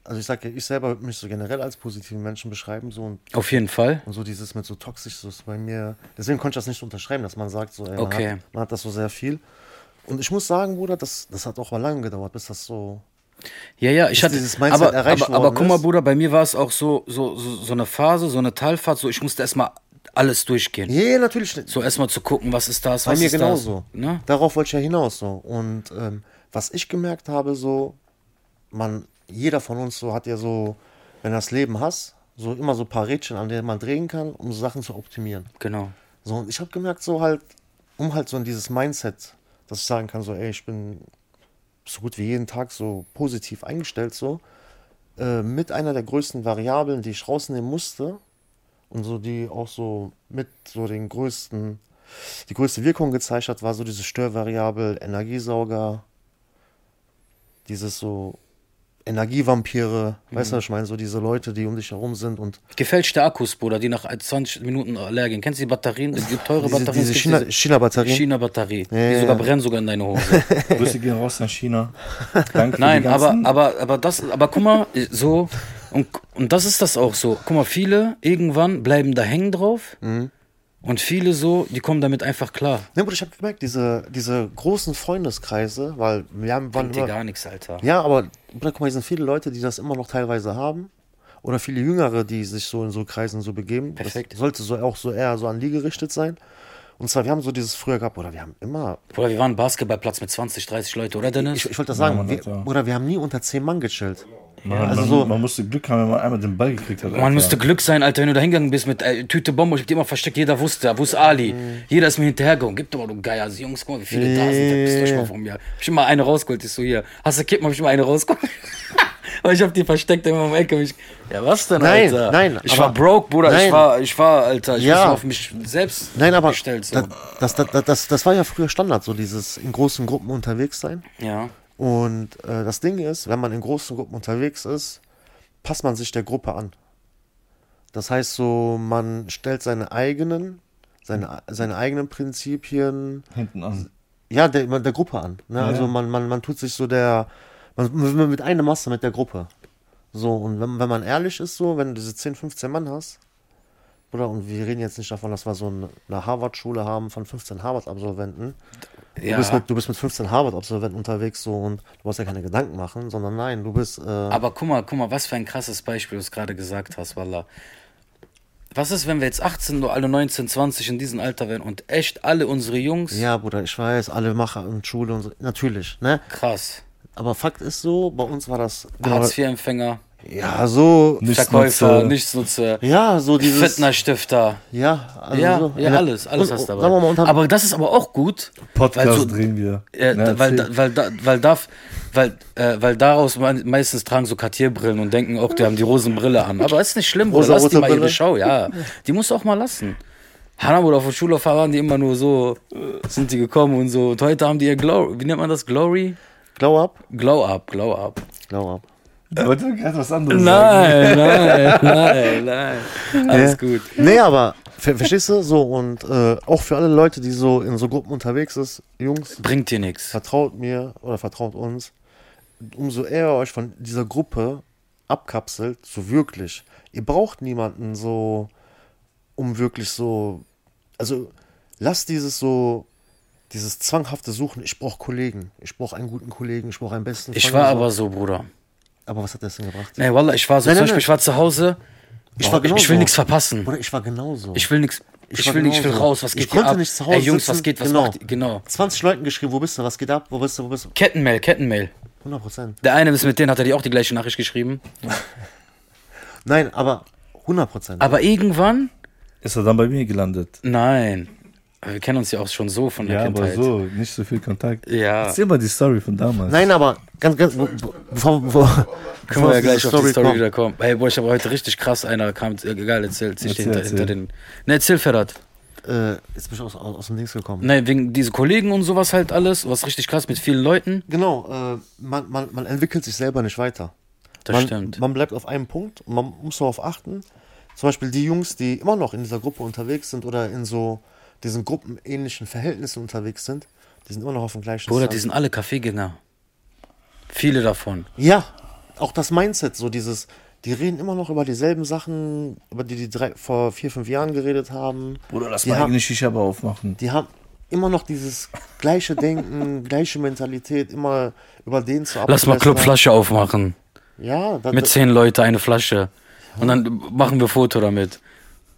Also ich sag dir, ich selber würde mich so generell als positiven Menschen beschreiben, so und, Auf jeden Fall. und so dieses mit so toxisch, so ist bei mir. Deswegen konnte ich das nicht unterschreiben, dass man sagt, so, ey, man, Okay. hat, man hat das so sehr viel. Und ich muss sagen, Bruder, das, das hat auch mal lange gedauert, bis das so. Ja, ja, ich hatte dieses Mindset aber, erreicht aber, aber guck mal. Bruder, bei mir war es auch so, so, so, so eine Phase, so eine Talfahrt, so ich musste erstmal alles durchgehen. Ja, natürlich. So erstmal zu gucken, was ist das, Bei was mir ist genauso. das. Ne? Darauf wollte ich ja hinaus so. Und ähm, was ich gemerkt habe, so, man, jeder von uns so hat ja so, wenn er das Leben hasst, so immer so ein paar Rädchen, an denen man drehen kann, um Sachen zu optimieren. Genau. So, und ich habe gemerkt, so halt, um halt so in dieses Mindset, dass ich sagen kann, so, ey, ich bin so gut wie jeden Tag so positiv eingestellt, so, äh, mit einer der größten Variablen, die ich rausnehmen musste und so, die auch so mit so den größten, die größte Wirkung gezeigt hat, war so diese Störvariabel, Energiesauger, dieses so Energievampire, weißt du, was ich meine, so diese Leute, die um dich herum sind und Gefälschte Akkus, Bruder, die nach 20 Minuten leer gehen. Kennst du die Batterien? Es gibt teure diese, Batterien. diese es gibt China- diese China-Batterien. China-Batterie. Ja, die ja, sogar ja. brennen sogar in deine Hose. Grüße gehen raus nach China. Danke Nein, aber, aber, aber das, aber guck mal, so, und, und das ist das auch so. Guck mal, viele irgendwann bleiben da hängen drauf. Mhm. Und viele so, die kommen damit einfach klar. Ne, Bruder, ich habe gemerkt, diese, diese großen Freundeskreise, weil wir haben, dir immer, gar nichts, Alter. ja, aber Bruder, guck mal, hier sind viele Leute, die das immer noch teilweise haben. Oder viele Jüngere, die sich so in so Kreisen so begeben. Perfekt. Das sollte so auch so eher so an die gerichtet sein. Und zwar, wir haben so dieses früher gehabt, oder wir haben immer, Bruder, wir waren Basketballplatz mit 20, 30 Leute, oder Dennis? ich, ich wollte das sagen, Mann, wir, Alter. oder wir haben nie unter zehn Mann gechillt. man, also man, so- man musste Glück haben, wenn man einmal den Ball gekriegt hat. Man Alter. müsste Glück sein, Alter, wenn du da hingegangen bist mit äh, Tüte Bombe. Ich hab die immer versteckt, jeder wusste. Wo ist Ali? Jeder ist mir hinterhergegangen. Gib doch mal, du Geier. Also, Jungs, guck mal, wie viele da sind. Verpisst euch mal von mir. Hab ich immer eine rausgeholt. Ich so, hier. Hast du Kippen? Hab ich immer eine rausgeholt. Weil ich hab die versteckt immer um die Ecke. Ich, ja, was denn, Nein, Alter? nein, Ich aber- war broke, Bruder. Ich nein. war, ich war, Alter. Ich Ja. war auf mich selbst Nein, aber gestellt. So. das, das, das, das, das war ja früher Standard, so dieses in großen Gruppen unterwegs sein. ja. Und äh, das Ding ist, wenn man in großen Gruppen unterwegs ist, passt man sich der Gruppe an. Das heißt so, man stellt seine eigenen, seine, seine eigenen Prinzipien, Hinten an. ja, der, der Gruppe an. Ne? Ja, also man, man, man tut sich so der, man, mit einer Masse mit der Gruppe. So, und wenn, wenn man ehrlich ist, so, wenn du diese 10, 15 Mann hast, oder, und wir reden jetzt nicht davon, dass wir so eine, Harvard-Schule haben von 15 Harvard-Absolventen, Du, ja. bist mit, du bist mit 15 Harvard-Absolventen unterwegs so und du brauchst ja keine Gedanken machen, sondern nein, du bist. Äh, Aber guck mal, guck mal, was für ein krasses Beispiel du es gerade gesagt hast, Wallah. Was ist, wenn wir jetzt 18 oder alle 19, 20 in diesem Alter wären und echt alle unsere Jungs, ja, Bruder, ich weiß, alle Macher und Schule und so. Natürlich, ne? krass, Aber Fakt ist so, bei uns war das. Genau, Hartz-IV-Empfänger, Ja, so. Verkäufer, Nichtsnutzer. Nichtsnutzer, Ja, so dieses. Fitnessstifter. Ja, also ja, so. ja, Eine- alles, alles und- hast du Sagen wir mal dabei. unter, Aber das ist aber auch gut, Podcast weil so- drehen wir. äh, Na, weil, da, weil, da, weil, weil, äh, weil daraus me- meistens tragen so Cartierbrillen und denken auch, die haben die Rosenbrille an. Aber ist nicht schlimm, Bruder. Lass die mal ihre? Schau, ja. Die musst du auch mal lassen. Hanna oder auf der Schule waren die immer nur so, sind die gekommen und so. Und heute haben die ihr Glow, wie nennt man das? Glory? Glow up? Glow up, glow up. Glow up. Er wollte gerade was anderes sagen. Nein, nein, nein, nein. Alles gut. Nee, aber ver verstehst du? So, und äh, auch für alle Leute, die so in so Gruppen unterwegs ist, Jungs, Bringt dir nichts. vertraut mir oder vertraut uns, umso eher ihr euch von dieser Gruppe abkapselt, so wirklich. Ihr braucht niemanden so, um wirklich so, also lasst dieses so, dieses zwanghafte Suchen, ich brauche Kollegen, ich brauche einen guten Kollegen, ich brauche einen besten Ich Freund war und so. aber so, Bruder. Aber was hat das denn gebracht? Nee, Wallah, ich war so, Nein, zum nein, Beispiel, ich war zu Hause. Ich war ich, ich will genauso. nichts verpassen. Oder ich war genauso. Ich will nichts. Ich, war will nicht, ich will raus. Was Ich geht konnte hier ab? nicht zu Hause Ey, Jungs, was sitzen. geht? Was Genau. macht ihr? Genau. 20 Leuten geschrieben, wo bist du, was geht ab, wo bist du, wo bist du? Kettenmail, Kettenmail. 100 Prozent. Der eine ist mit denen, hat er die auch die gleiche Nachricht geschrieben. Nein, aber 100 Prozent. Aber irgendwann, Ist er dann bei mir gelandet? nein. Wir kennen uns ja auch schon so von der Ja, aber Kindheit. so, nicht so viel Kontakt. Ja. Erzähl mal die Story von damals. Nein, aber ganz, ganz, be- be- bevor, bevor, Können wir ja gleich auf die Story kommt. wieder kommen. Hey, boah, ich habe heute richtig krass einer kam. äh, Egal, erzähl. erzähl, Erzähl, hinter, erzähl. hinter den. Ne, erzähl, Ferhat. Äh, jetzt bin ich aus, aus, aus dem Dings gekommen. Ne, wegen diese Kollegen und sowas halt alles. Was richtig krass mit vielen Leuten. Genau, äh, man, man, man entwickelt sich selber nicht weiter. Das man, stimmt. Man bleibt auf einem Punkt und man muss darauf achten. Zum Beispiel die Jungs, die immer noch in dieser Gruppe unterwegs sind oder in so diesen gruppenähnlichen Verhältnissen unterwegs sind, die sind immer noch auf dem gleichen Bruder, Stand. die sind alle Kaffeegänger. Viele davon. Ja, auch das Mindset, so dieses, die reden immer noch über dieselben Sachen, über die die drei, vor vier, fünf Jahren geredet haben. Bruder, lass die mal haben, eigene Shisha aber aufmachen. Die haben immer noch dieses gleiche Denken, gleiche Mentalität, immer über den zu Lass mal. Clubflasche aufmachen. Ja, da, Mit zehn Leute eine Flasche. Und dann machen wir Foto damit.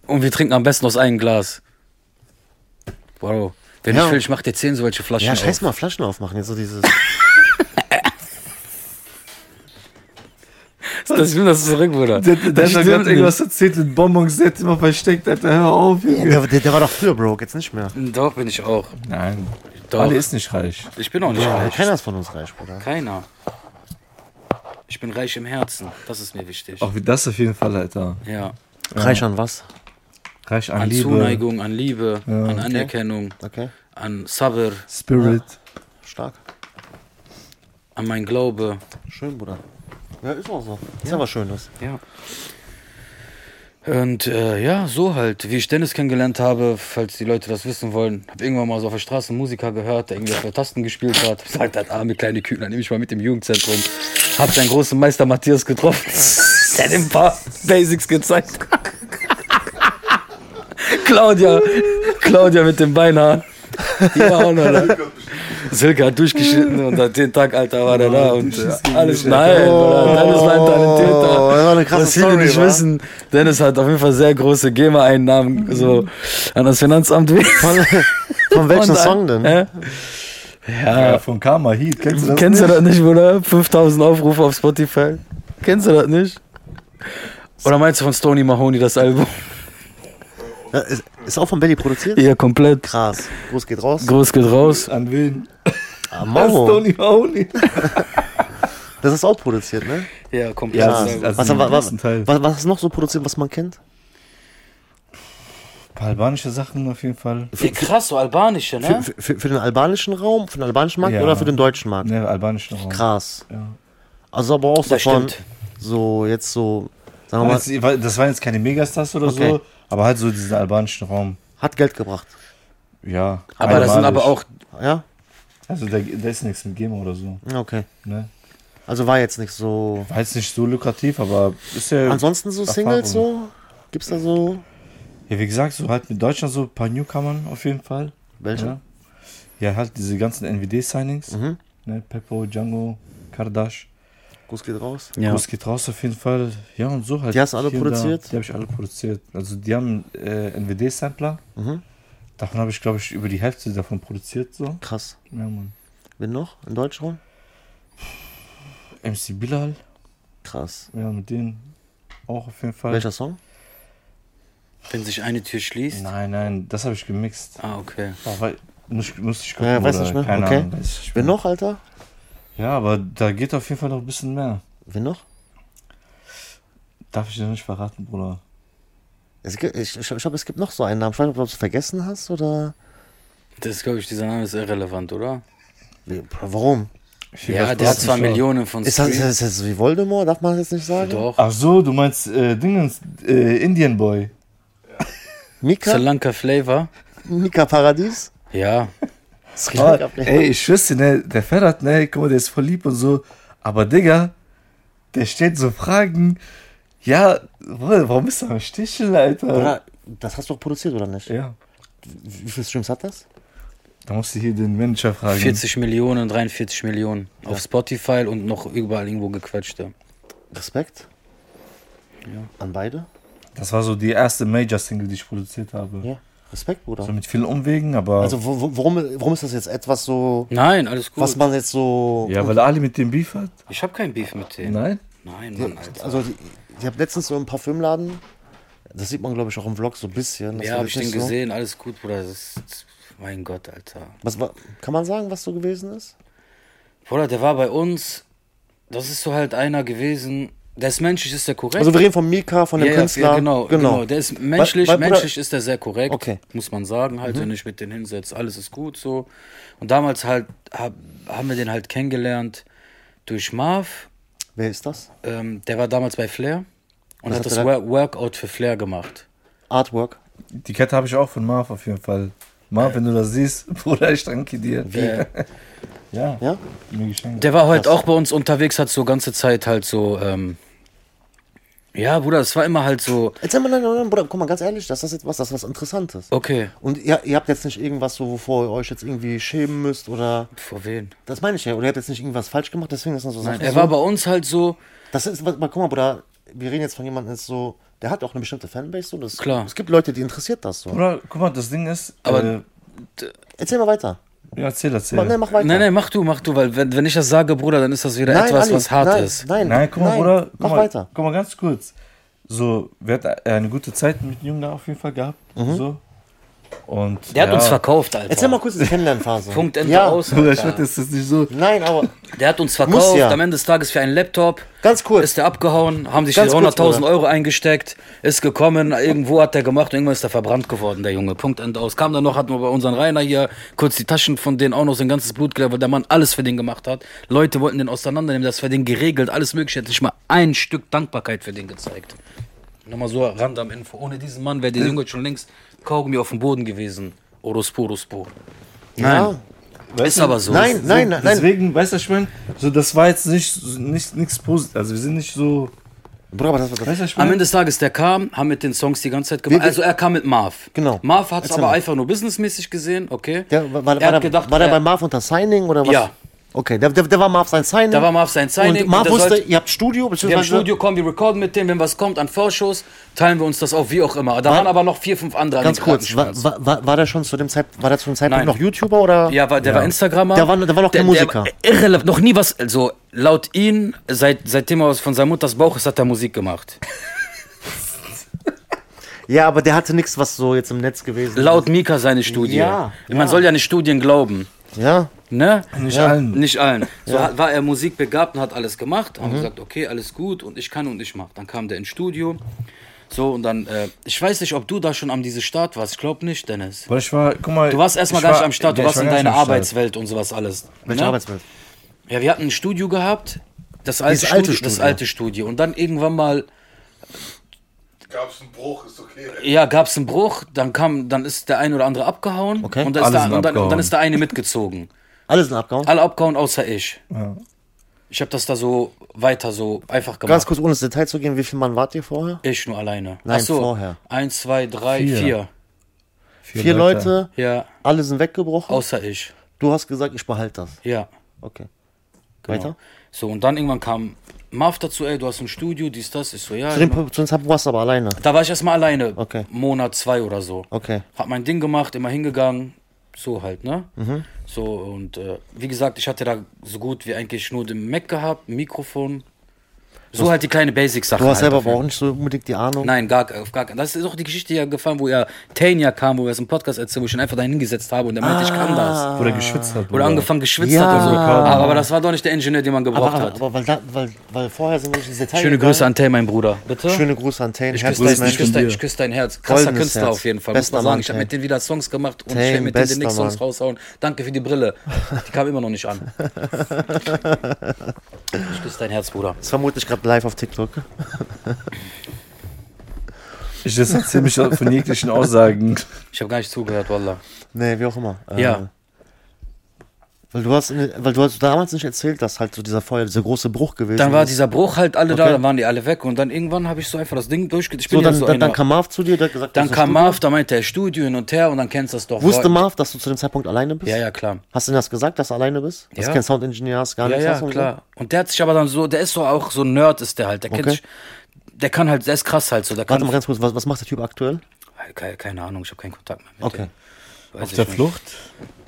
Und wir trinken am besten aus einem Glas. Wow. Wenn Ja. ich will, ich mach dir zehn solche Flaschen ja, scheiß auf. mal Flaschen aufmachen, jetzt so dieses. Das stimmt, das ist zurück, Bruder. Der, der, der Das hat gerade irgendwas erzählt mit Bonbons, der hat immer versteckt, Alter, hör auf. Junge. der, der, war doch früher broke, jetzt nicht mehr. Doch, bin ich auch. Nein, Doch. alle ist nicht reich. Ich bin auch nicht Ja, reich. keiner ist von uns reich, Bruder. Keiner. Ich bin reich im Herzen. Das ist mir wichtig. Auch wie das auf jeden Fall, Alter. Ja. Reich an was? Reich an, An Liebe, Zuneigung, an Liebe, Ja. an Anerkennung, Okay, an Sabr, Spirit. stark. an mein Glaube. Schön, Bruder. Ja, ist auch so. Ist ja was Schönes. Ja. Und äh, ja, so halt, wie ich Dennis kennengelernt habe, falls die Leute das wissen wollen, habe irgendwann mal so auf der Straße einen Musiker gehört, der irgendwie auf der Tasten gespielt hat. Gesagt hat, arme kleine dann nehme ich mal mit im Jugendzentrum. Hab seinen großen Meister Matthias getroffen. der hat ihm ein paar Basics gezeigt. Claudia, Claudia mit dem Beinhaar. Die war auch noch da. Silke hat durchgeschnitten und an den Tag, Alter, war der da und äh, alles. Nein, Bruder, Dennis war ein Talentierter. Oh, das war eine krasse Was viele Story, nicht wa? wissen, Dennis hat auf jeden Fall sehr große GEMA-Einnahmen so an das Finanzamt. Von, von welchem Und, Song denn? äh, Ja, Ja, von Karma Heat. Kennst du das kennst du nicht? das nicht, Bruder? 5000 Aufrufe auf Spotify. Kennst du das nicht? Oder meinst du von Stony Mahoney das Album? Ja, ist, ist auch von Belly produziert? Ja, komplett. Krass. Gruß geht raus. Groß geht raus. An wen? Ah, Das Mauro. Tony Mahoney. Das ist auch produziert, ne? Ja, komplett. Ja, das ist- also- Was, was, was, was, was ist noch so produziert, was man kennt? Ein paar albanische Sachen auf jeden Fall. Ja, krass, so albanische, Für, ne? für, für, für den albanischen Raum, für den albanischen Markt Ja. oder für den deutschen Markt? Ne, albanischen Raum. Krass. Ja. Also aber auch so Das von, stimmt. so jetzt so, sagen wir mal, das waren jetzt keine Megastars oder Okay. so, aber halt so diesen albanischen Raum. hat Geld gebracht. Ja. Aber das sind aber auch Ja? Also da, da ist nichts mit GEMA oder so. Okay. Ne? Also war jetzt nicht so. War jetzt nicht so lukrativ, aber ist ja. Ansonsten so Singles so? Gibt's da so? Ja, wie gesagt, so halt mit Deutschland so ein paar Newcomern auf jeden Fall. Welche? Ja, ja halt diese ganzen NWD-Signings. Mhm. Ne, Peppo, Django, Kardash. Gruß geht raus. Ja. Das geht raus auf jeden Fall. Ja, und so halt. Die hast du alle und da. produziert? Die habe ich alle produziert. Also die haben äh, NWD-Sampler. Mhm. Davon habe ich, glaube ich, über die Hälfte davon produziert. So. Krass. Ja, Mann. Wen noch? In Deutschland? MC Bilal. Krass. Ja, mit denen auch auf jeden Fall. Welcher Song? Wenn sich eine Tür schließt. Nein, nein, das habe ich gemixt. Ah, okay. Aber muss, muss ich gucken. Ja, weiß oder nicht mehr. Keine Okay. Ahnung. Weiß ich Wer noch, Alter? Ja, aber da geht auf jeden Fall noch ein bisschen mehr. Wer noch? Darf ich dir nicht verraten, Bruder. Es gibt, ich ich, ich glaube, es gibt noch so einen Namen. Ich weiß nicht, ob du es vergessen hast oder. Das glaube ich, dieser Name ist irrelevant, oder? Wie, warum? Ich Ja, der hat zwar. Millionen von Ist das, ist Streams. das jetzt wie Voldemort? Darf man das jetzt nicht sagen? Doch. Ach so, du meinst äh, Dingens, äh, Indian Boy. Mika? Sri Lanka Flavor. Mika Paradies? Ja. Sri Ah, Lanka Flavor. ey, ich dir, ne, der Ferrat, ne, guck mal, der ist voll lieb und so. Aber Digga, der stellt so Fragen. Ja, warum bist du am Sticheln, Alter? Oder, das hast du doch produziert, oder nicht? Ja, Wie viele Streams hat das? da musst du hier den Manager fragen. 40 Millionen, 43 Millionen. Auf Spotify und noch überall irgendwo gequetschte. Respekt. An beide? Das war so die erste Major-Single, die ich produziert habe. Ja. Respekt, Bruder. So mit vielen Umwegen, aber. Also, wo, wo, warum, warum ist das jetzt etwas so, Nein, alles gut. was man jetzt so. ja, weil Ali mit dem Beef hat? ich habe kein Beef mit denen. Nein? Nein, Mann, Alter. Also, ich habe letztens so im Parfümladen, das sieht man, glaube ich, auch im Vlog so ein bisschen. das ja, habe ich den so. gesehen. Alles gut, Bruder. Das ist, mein Gott, Alter. Was, kann man sagen, was so gewesen ist? Bruder, der war bei uns. Das ist so halt einer gewesen. Der ist menschlich, ist der korrekt. Also, wir reden von Mika, von dem ja, Künstler. Ja, genau, genau. Der ist menschlich, Weil- weil, Bruder- menschlich ist der sehr korrekt. Okay. Muss man sagen, halt, wenn ich mit denen hinsetze, alles ist gut so. Und damals halt hab, haben wir den halt kennengelernt durch Marv. Wer ist das? Ähm, der war damals bei Flair und Was hat hat das Wor Workout für Flair gemacht. Artwork. Die Kette habe ich auch von Marv auf jeden Fall. Marv, wenn du das siehst, Bruder, ich danke dir. Äh, Ja, Ja? der war halt Krass. auch bei uns unterwegs, hat so ganze Zeit halt so. Ähm, ja, Bruder, es war immer halt so. Erzähl mal, nein, nein, nein, Bruder, guck mal, ganz ehrlich, das ist jetzt was, das ist was Interessantes. Okay, Und ihr, ihr habt jetzt nicht irgendwas so, wovor ihr euch jetzt irgendwie schämen müsst oder. vor wen? Das meine ich ja. Oder ihr habt jetzt nicht irgendwas falsch gemacht, deswegen ist das so Nein, er so, war bei uns halt so. Das ist, was- mal, guck mal, Bruder, wir reden jetzt von jemandem, der ist so. Der hat auch eine bestimmte Fanbase. So, das, Klar. Es gibt Leute, die interessiert das so. Bruder, guck mal, das Ding ist. Aber- äh, Erzähl mal weiter. Ja, erzähl, erzähl. Mach, nein, mach weiter. Nein, nein, mach du, mach du, weil wenn, wenn ich das sage, Bruder, dann ist das wieder Nein, etwas, Ali, was hart nein, ist. Nein, Nein, guck mal, Bruder, guck mach mal, weiter. guck mal ganz kurz. So, wir hatten eine gute Zeit mit dem Jungen da auf jeden Fall gehabt. So. Und. Der hat ja, uns verkauft, Alter. Erzähl mal kurz die Kennenlernphase. Punkt Ende ja, aus. Bruder, ich Alter. wette, es ist nicht so. Nein, aber Der hat uns verkauft, ja. am Ende des Tages für einen Laptop. ganz kurz. Ist der abgehauen, haben sich Ganz kurz, 100.000 Bruder. Euro eingesteckt, ist gekommen, irgendwo hat der gemacht und irgendwann ist der verbrannt geworden, der Junge. Punkt Ende aus. Kam dann noch, hatten wir bei unseren Rainer hier kurz die Taschen von denen auch noch sein ganzes Blut geleert, weil der Mann alles für den gemacht hat. Leute wollten den auseinandernehmen, das für den geregelt, alles mögliche. Hätte nicht mal ein Stück Dankbarkeit für den gezeigt. Nochmal so random Info. Ohne diesen Mann wäre der Junge schon längst Kaugummi auf dem Boden gewesen. Orospo, Orospo. ja. Ist aber so. Nein, nein, nein, nein. Deswegen, weißt du, ich meine, so, das war jetzt nicht, nicht nichts Positives. Also, wir sind nicht so. Bruder, aber das, das, Weißt du, ich Am? Ende des Tages, der kam, haben mit den Songs die ganze Zeit gemacht. Wie- Also er kam mit Marv. Genau. Marv hat es aber mal. einfach nur businessmäßig gesehen, okay. der, war, war, er war, hat der, gedacht, war der er- bei Marv unter Signing oder was? Ja. Okay, der, der, der war Marv sein Signing. Da war Marv sein Signing. Und Marv der wusste, sollte- ihr habt Studio, Wir beziehungsweise. haben Studio, kommen, wir recorden mit dem, wenn was kommt an Vorshows, teilen wir uns das auf, wie auch immer. Da War- waren aber noch vier, fünf andere an Ganz kurz, war, war, war, der schon zu dem Zeit, war der zu dem Zeitpunkt Nein. noch YouTuber oder? Ja, war, der Ja. war Instagrammer. Der war- der war noch kein Musiker. Der irrelevant, noch nie was, also laut ihn, seit, seitdem er von seiner Mutters Bauch ist, hat er Musik gemacht. Ja, aber der hatte nichts, was so jetzt im Netz gewesen Laut Mika seine Studie. Ja, Man ja. soll ja nicht Studien glauben. Ja. Ne? Nicht allen. Nicht allen. So hat, war er musikbegabt und hat alles gemacht. Mhm. Haben gesagt, okay, alles gut und ich kann und ich mach. Dann kam der ins Studio. So und dann, äh, ich weiß nicht, ob du da schon am diese Start warst. Ich glaube nicht, Dennis. Weil ich war, guck mal. Du warst erstmal gar nicht war- am Start, du ja, warst war in nicht deiner. Arbeitswelt und sowas alles. Welche ne? Arbeitswelt? Ja, wir hatten ein Studio gehabt, das alte, Dieses alte Studio, das Studio. alte Studio. Und dann irgendwann mal, Gab es einen Bruch, ist okay. ja, gab es einen Bruch, dann kam, dann ist der eine oder andere abgehauen Okay. und, da ist Alle der, und, dann, dann ist der eine mitgezogen. Alles sind abgehauen. Alle abgehauen, außer ich. Ja. Ich habe das da so weiter so einfach gemacht. Ganz kurz, ohne ins Detail zu gehen, wie viel Mann wart ihr vorher? Ich nur alleine. Nein, Ach so, vorher. Eins, zwei, drei, Vier. vier. Vier Leute, Ja, alle sind weggebrochen. außer ich. Du hast gesagt, ich behalte das. Ja. Okay. Genau. Weiter? So, und dann irgendwann kam Marv dazu, ey, du hast ein Studio, dies, das. Ich so, ja. Zu dem, immer. zu warst du aber alleine. Da war ich erstmal alleine. Okay. Monat, zwei oder so. Okay. Hab mein Ding gemacht, immer hingegangen. So halt, ne? Mhm. So, und äh, wie gesagt, ich hatte da so gut wie eigentlich nur den Mac gehabt, Mikrofon. So halt die kleine Basic-Sachen. Du hast halt selber aber auch nicht so unbedingt die Ahnung. Nein, gar, auf gar keinen. Das ist auch die Geschichte ja gefallen, wo ja Tanya kam, wo wir es im Podcast erzählen, wo ich ihn einfach dahin hingesetzt habe und er meinte, ich kann das. Wo der geschwitzt hat. Oder Bruder. angefangen geschwitzt Ja. hat so. Aber, aber das war doch nicht der Ingenieur, den man aber, gebraucht aber, hat. aber weil, da, weil, weil vorher sind wir durch diese Detail Schöne gegangen. Grüße an Tay, mein Bruder. Bitte? Schöne Grüße an Tane. ich küsse dein, ich küsse dein, ich küsse dein Herz. Krasser Goldenes Künstler Herz. auf jeden Fall. Bester muss man sagen. Mann, Ich habe Tay. mit denen wieder Songs gemacht und Tay, ich werde mit denen bester demnächst Songs raushauen. Danke für die Brille. Die kam immer noch nicht an. Ich küsse dein Herz, Bruder. Das vermute ich gerade live auf TikTok. Ich distanziere mich von jeglichen Aussagen. Ich habe gar nicht zugehört, Wallah. Nee, wie auch immer. Äh, Ja. Weil du hast, weil du hast damals nicht erzählt, dass halt so dieser Feuer, dieser große Bruch gewesen Dann war ist. dieser Bruch halt alle da, Okay. dann waren die alle weg und dann irgendwann habe ich so einfach das Ding bin So, ja dann, so dann, dann kam Marv zu dir, der hat gesagt, Dann kam. Marv, da meinte er Studio hin und her und dann kennst du das doch. Wusste Marv, dass du zu dem Zeitpunkt alleine bist? Ja, ja, klar. Hast du ihm das gesagt, dass du alleine bist? Dass Ja. du kein Soundingenieur hast, gar Ja, nichts ja, hast und klar. Und der hat sich aber dann so, der ist so auch so ein Nerd ist der halt. Der kennt Okay. sich, der kann halt, der ist krass halt so. Der So. Warte kann, mal ganz kurz, was, was macht der Typ aktuell? keine, keine Ahnung, ich habe keinen Kontakt mehr mit Okay. dem. Auf der nicht. Flucht?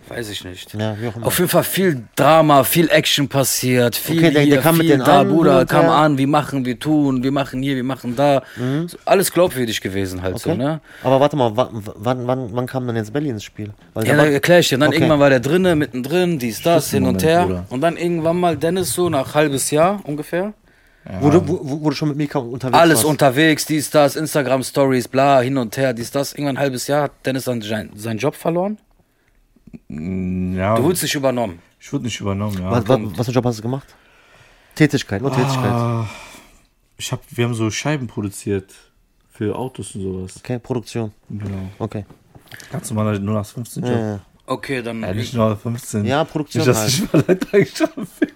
Weiß ich nicht. Ja, wie auch immer. Auf jeden Fall viel Drama, viel Action passiert, viel Okay, der- hier, der kam mit viel denen da, an, Bruder, kam her. an, wir machen, wir tun, wir machen hier, wir machen da. So, alles glaubwürdig gewesen halt so, Okay. ne? Aber warte mal, wa- wann, wann, wann kam dann jetzt Belly ins Spiel? Weil Ja, da war- erklär ich dir. Dann Okay. irgendwann war der drinne, mittendrin, dies, das, hin und her. Bruder. Und dann irgendwann mal Dennis so nach halbes Jahr ungefähr. wo, du, wo, wo du schon mit Mika unterwegs Alles warst. unterwegs, dies, das, Instagram Stories, bla, hin und her, dies, das. Irgendwann ein halbes Jahr hat Dennis dann sein, seinen Job verloren. Ja, Du wurdest nicht übernommen. ich wurde nicht übernommen, ja. Was, was, was für einen Job hast du gemacht? Tätigkeit, nur Tätigkeit. Ah, ich hab, wir haben so Scheiben produziert für Autos und sowas. Okay, Produktion. Genau. Okay. Ganz normaler 0815 Job. Ja, ja. Okay, dann. Ja, nicht 0815. Ja, Produktion Nicht, dass halt. ich mal Leiter geschaffen bin.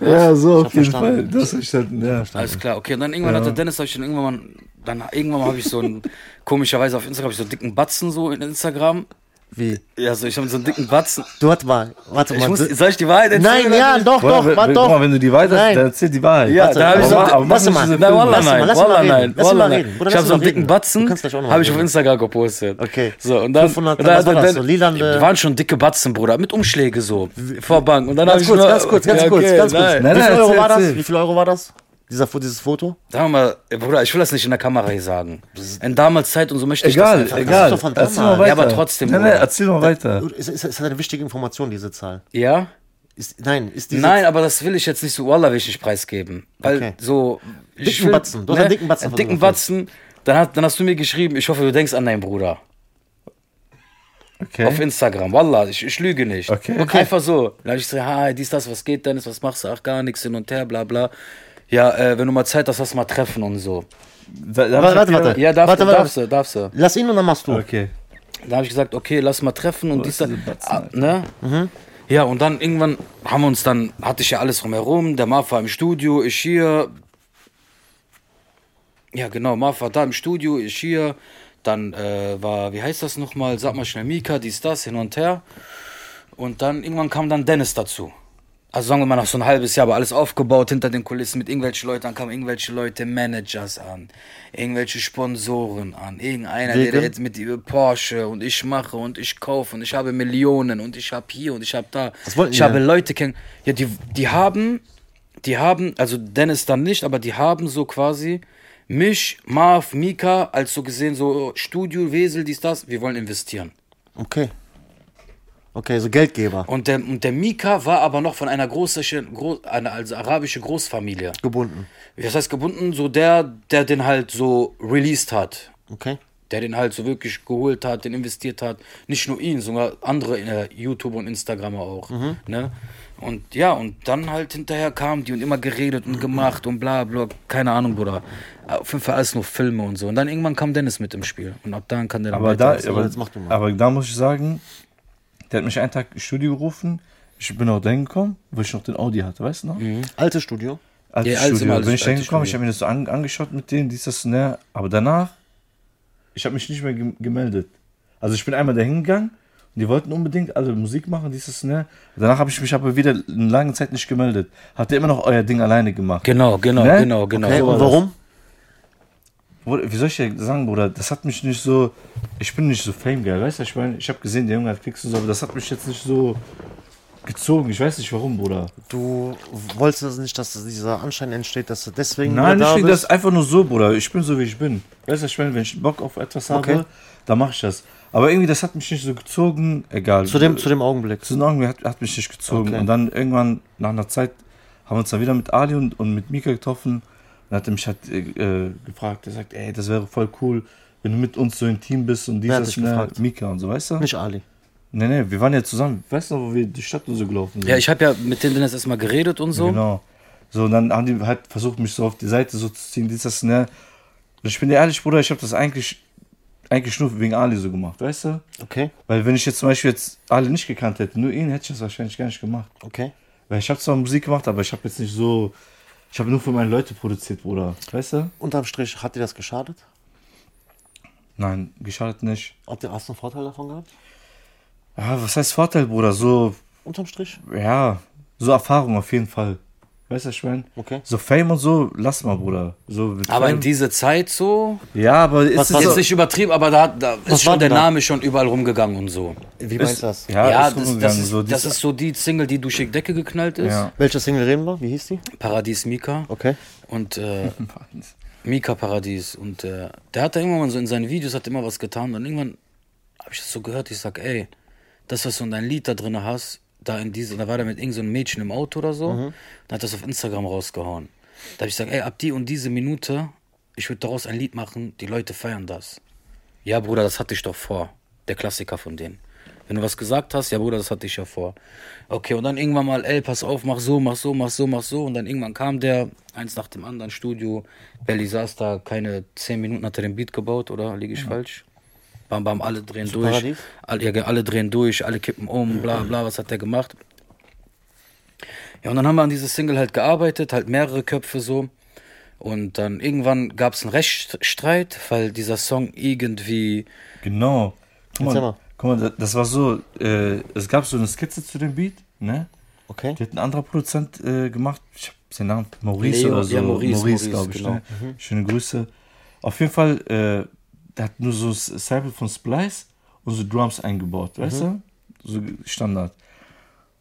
Ja, so auf jeden Fall. verstanden. Das hab ich dann, ja. Alles klar, okay. Und dann irgendwann hatte Dennis, hab ich dann irgendwann mal, dann irgendwann habe ich so einen, komischerweise auf Instagram, hab ich so einen dicken Batzen so in Instagram. Wie? Ja, so, ich habe so einen dicken Batzen. Du, warte mal, warte Ich mal. muss, du- soll ich die Wahrheit erzählen? Nein, ja, doch, doch, warte guck mal, doch. wenn du die weiter, Nein. dann erzähl die Wahrheit. Ja, Warte, da habe ich so. lass mal- Nein, Wallah, lass mal- nein. lass mal Wallah, nein. Lass mal reden. Ich habe so einen dicken. Batzen, habe ich auf. Instagram gepostet. Okay. So, und dann. 500, und dann was war hat das? dann- So lilande- Die waren schon dicke Batzen, Bruder, mit Umschläge so. Vor Bank. Und dann habe Ganz ich kurz, nur, ganz kurz, ganz kurz, ganz Wie viel nein, Euro war das? Wie viel Euro war das? Dieser, dieses Foto? Sagen wir mal, Bruder, ich will das nicht in der Kamera hier sagen. In damals Zeit und so möchte ich Egal, das nicht. egal. von Erzähl mal weiter. Ja, aber trotzdem, Nein, nein, Bruder. erzähl mal weiter. Ist, ist, ist eine wichtige Information, diese Zahl. Ja? Ist, nein, ist diese Nein, aber das will ich jetzt nicht so nicht preisgeben. Weil Okay. so. ich Dicken will- Batzen. Du hast einen dicken Batzen Einen dicken. Batzen. Dann, hat, dann hast du mir geschrieben, ich hoffe, du denkst an deinen Bruder. Okay. Auf Instagram. Wallah, ich, ich lüge nicht. Okay. Einfach so. Dann hab ich so, hi, dies, das, was geht, Dennis, was machst du? Ach, gar nichts hin und her, bla, bla. Ja, äh, wenn du mal Zeit hast, lass mal treffen und so. Da- Warte, warte, warte. Ja, darf, Warte, du, warte. darfst du, darfst du. Lass ihn und dann machst du. Okay. Da habe ich gesagt, okay, lass mal treffen und dies, Batzen, Ah, ne? Ja, und dann irgendwann haben wir uns dann, hatte ich ja alles drumherum, der Marv war im Studio, ich hier. Ja, genau, Marv war da im Studio, ich hier. Dann äh, war, wie heißt das nochmal, sag mal schnell, Mika, dies, das, hin und her. Und dann irgendwann kam dann Dennis dazu. Also sagen wir mal nach so ein halbes Jahr, aber alles aufgebaut hinter den Kulissen mit irgendwelchen Leuten. Dann kamen irgendwelche Leute, Managers an, irgendwelche Sponsoren an, irgendeiner, der, der Wegen? jetzt mit Porsche und ich mache und ich kaufe und ich habe Millionen und ich habe hier und ich habe da. Was wollten ich habe denn? Leute kennen. Ja, die, die haben, die haben, also Dennis dann nicht, aber die haben so quasi mich, Marv, Mika, als so gesehen, so Studio, Wesel, dies, das, wir wollen investieren. Okay. Okay, so Geldgeber. Und der, und der Mika war aber noch von einer großischen, groß, einer also arabische Großfamilie. Gebunden. Das heißt gebunden, so der, der den halt so released hat. Okay. Der den halt so wirklich geholt hat, den investiert hat. Nicht nur ihn, sondern andere äh, YouTuber und Instagramer auch. Ne? Und ja, und dann halt hinterher kamen die und immer geredet und gemacht und bla bla. Keine Ahnung, Bruder. Auf jeden Fall alles nur Filme und so. Und dann irgendwann kam Dennis mit im Spiel. Und ab dann kann der dann Aber da, weiter- aber, aber da muss ich sagen, der hat mich einen Tag ins Studio gerufen. Ich bin auch dahin gekommen, wo ich noch den Audi hatte, weißt du noch? Altes Studio. Altes Ja, Studio. alles bin ich dahin gekommen, ich habe mir das so an, angeschaut mit denen, dies, das, ne. Aber danach, ich habe mich nicht mehr gem- gemeldet. Also ich bin einmal dahin gegangen und die wollten unbedingt alle Musik machen, dieses, ne. Danach habe ich mich aber wieder eine lange Zeit nicht gemeldet. Habt ihr immer noch euer Ding alleine gemacht? Genau, genau, Ne? genau, genau. Okay, das. warum? Wie soll ich dir sagen, Bruder? Das hat mich nicht so. Ich bin nicht so fame geil, weißt du? Ich meine, ich habe gesehen, der Junge hat Klicks und so, aber das hat mich jetzt nicht so. gezogen. Ich weiß nicht warum, Bruder. Du wolltest das nicht, dass dieser Anschein entsteht, dass du deswegen Nein, nicht da wegen das einfach nur so, Bruder. Ich bin so, wie ich bin. Weißt du, ich meine, wenn ich Bock auf etwas Okay. habe, dann mache ich das. Aber irgendwie, das hat mich nicht so gezogen. Egal. Zu dem, zu dem Augenblick. Zu den Augen hat, hat mich nicht gezogen. Okay. Und dann irgendwann, nach einer Zeit, haben wir uns dann wieder mit Ali und, und mit Mika getroffen. Und hat er mich halt äh, äh, gefragt, er sagt, ey, das wäre voll cool, wenn du mit uns so ein Team bist und dieses, ne? Mika und so, weißt du? Nicht Ali. Nee, nee, wir waren ja zusammen. Weißt du noch, wo wir die Stadt so gelaufen sind? Ja, ich habe ja mit denen Dennis erstmal geredet und so. Genau. So, und dann haben die halt versucht, mich so auf die Seite so zu ziehen, dies, das, ne. Und ich bin dir ehrlich, Bruder, ich habe das eigentlich, eigentlich nur wegen Ali so gemacht, weißt du? Okay, Weil wenn ich jetzt zum Beispiel jetzt Ali nicht gekannt hätte, nur ihn, hätte ich das wahrscheinlich gar nicht gemacht. okay. Weil ich habe zwar Musik gemacht, aber ich habe jetzt nicht so, ich habe nur für meine Leute produziert, Bruder, weißt du? Unterm Strich, hat dir das geschadet? Nein, geschadet nicht. Hast du einen Vorteil davon gehabt? Ja, was heißt Vorteil, Bruder? So, Unterm Strich? ja, so Erfahrung auf jeden Fall. Weißt du, was ich meine? Okay. So Fame und so, lass mal, Bruder. So Aber in Fame, diese Zeit so, ja, aber ist Was es war jetzt so, nicht übertrieben, aber da, da Was ist war schon der da? Name schon überall rumgegangen und so. Wie ist, meinst du das? Ja, Ja, ist das, das, ist, so das ist so die Single, die durch die Decke geknallt ist. Ja. Welche Single reden wir? Wie hieß die? Paradies Mika. Okay. Und äh, Mika Paradies. Und äh, der hat da irgendwann mal so in seinen Videos hat immer was getan. Und irgendwann habe ich das so gehört. Ich sag, ey, das, was du in dein Lied da drin hast, da in diese, da war der mit irgendeinem so einem Mädchen im Auto oder so, dann hat das auf Instagram rausgehauen. Da habe ich gesagt, ey, ab die und diese Minute, ich würde daraus ein Lied machen, die Leute feiern das. Ja, Bruder, das hatte ich doch vor. Der Klassiker von denen. Wenn du was gesagt hast, ja, Bruder, das hatte ich ja vor. Okay, und dann irgendwann mal, ey, pass auf, mach so, mach so, mach so, mach so. Und dann irgendwann kam der, eins nach dem anderen Studio. Belly saß da, keine zehn Minuten hat er den Beat gebaut, oder? Liege ich falsch? Bam, bam, alle drehen durch. Paradies? Alle, ja, alle drehen durch, alle kippen um, bla, bla, was hat der gemacht? Ja, und dann haben wir an diese Single halt gearbeitet, halt mehrere Köpfe so. Und dann irgendwann gab es einen Rechtsstreit, weil dieser Song irgendwie. Genau. Guck mal, mal. guck mal, das war so, äh, es gab so eine Skizze zu dem Beat, ne? Okay. Die hat ein anderer Produzent äh, gemacht. Ich hab seinen Namen, Maurice Leo, oder so. ja, Maurice, Maurice, glaube ich. genau. Ne? Schöne Grüße. Auf jeden Fall, äh, der hat nur so ein Sample von Splice und so Drums eingebaut, weißt du? So Standard.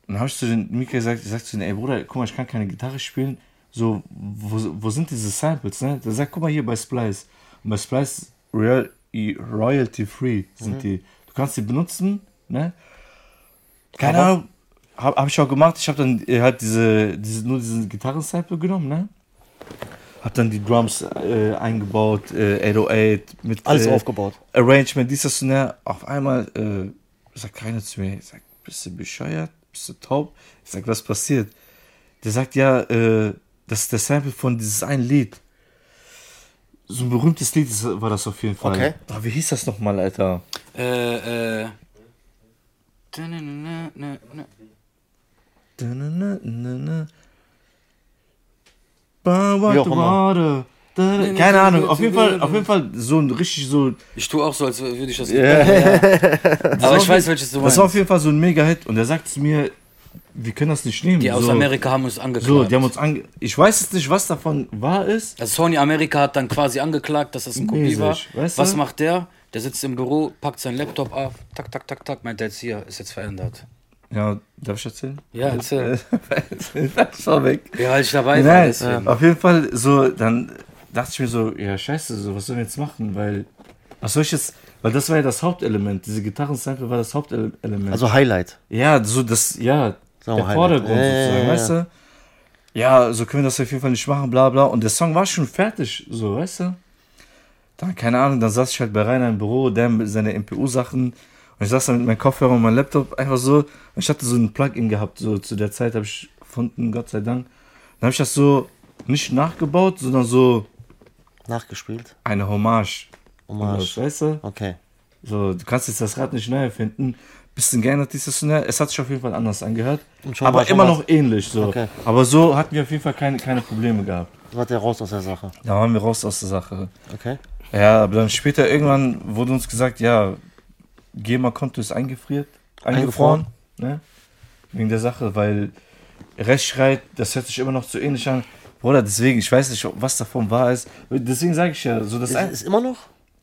Und dann habe ich zu den Mika gesagt, ich sag zu denen, ey Bruder, guck mal, ich kann keine Gitarre spielen. So, wo, wo sind diese Samples, ne? Der sagt, guck mal hier bei Splice. Und bei Splice Royal, Royalty Free sind die. Du kannst die benutzen, ne? Keine Ahnung, habe hab ich auch gemacht. Ich habe dann äh, halt diese, diese nur diesen Gitarrensample genommen, ne? Hab dann die Drums äh, eingebaut, äh, 808 mit Alles äh, aufgebaut. Arrangement, dies, das und der. Auf einmal äh, sagt keiner zu mir, ich sag, bist du bescheuert? Bist du taub? Ich sag, was passiert? Der sagt, ja, äh, das ist der Sample von dieses einen Lied. So ein berühmtes Lied war das auf jeden Fall. Okay. Ah, wie hieß das nochmal, Alter? Äh, äh. Immer. Keine Ahnung, auf jeden Fall, auf jeden Fall so ein richtig so. Ich tue auch so, als würde ich das. Yeah. Aber ich weiß, welches du Das meinst. war auf jeden Fall so ein Mega-Hit und er sagt zu mir, wir können das nicht nehmen. Die aus so, Amerika haben uns angeklagt. So, die haben uns ange. Ich weiß jetzt nicht, was davon wahr ist. Also Sony Amerika hat dann quasi angeklagt, dass das ein Kopie Mäßig, war. weißt Was du? macht der? Der sitzt im Büro, packt seinen Laptop auf, tak, tak, tak, tak, meint er jetzt hier, ist jetzt verändert. Ja, darf ich erzählen? Ja, erzähl. das war weg. Ja, weil ich dabei war, Nein, deswegen. auf jeden Fall so, dann dachte ich mir so, ja scheiße, so, was sollen wir jetzt machen? Weil, was soll ich jetzt, weil das war ja das Hauptelement, diese Gitarrensample war das Hauptelement. Also Highlight. ja, so das, ja, wir der Highlight. Vordergrund Ja, ja, sozusagen, ja, weißt du? Ja, so können wir das auf jeden Fall nicht machen, bla bla. Und der Song war schon fertig, so, weißt du? Dann, keine Ahnung, dann saß ich halt bei Rainer im Büro, der mit seine MPU-Sachen. Und ich saß dann mit meinem Kopfhörer und meinem Laptop einfach so. Ich hatte so ein Plugin gehabt, so zu der Zeit habe ich gefunden, Gott sei Dank. Dann habe ich das so nicht nachgebaut, sondern so Nachgespielt. eine Hommage. Hommage. Weißt du? Okay. So, du kannst jetzt das Rad nicht neu erfinden. Bisschen geändert dieses und das. Es hat sich auf jeden Fall anders angehört. Aber immer noch ähnlich so. Okay. Aber so hatten wir auf jeden Fall keine, keine Probleme gehabt. So hat der raus aus der Sache. Da waren wir raus aus der Sache. Okay. Ja, aber dann später irgendwann wurde uns gesagt, ja, GEMA-Konto ist eingefriert, eingefroren, ne? Wegen der Sache, weil Rechtsstreit, das hört sich immer noch zu ähnlich an. Bruder, deswegen, ich weiß nicht, was davon wahr ist. Deswegen sage ich ja, so das Ist, ist immer noch?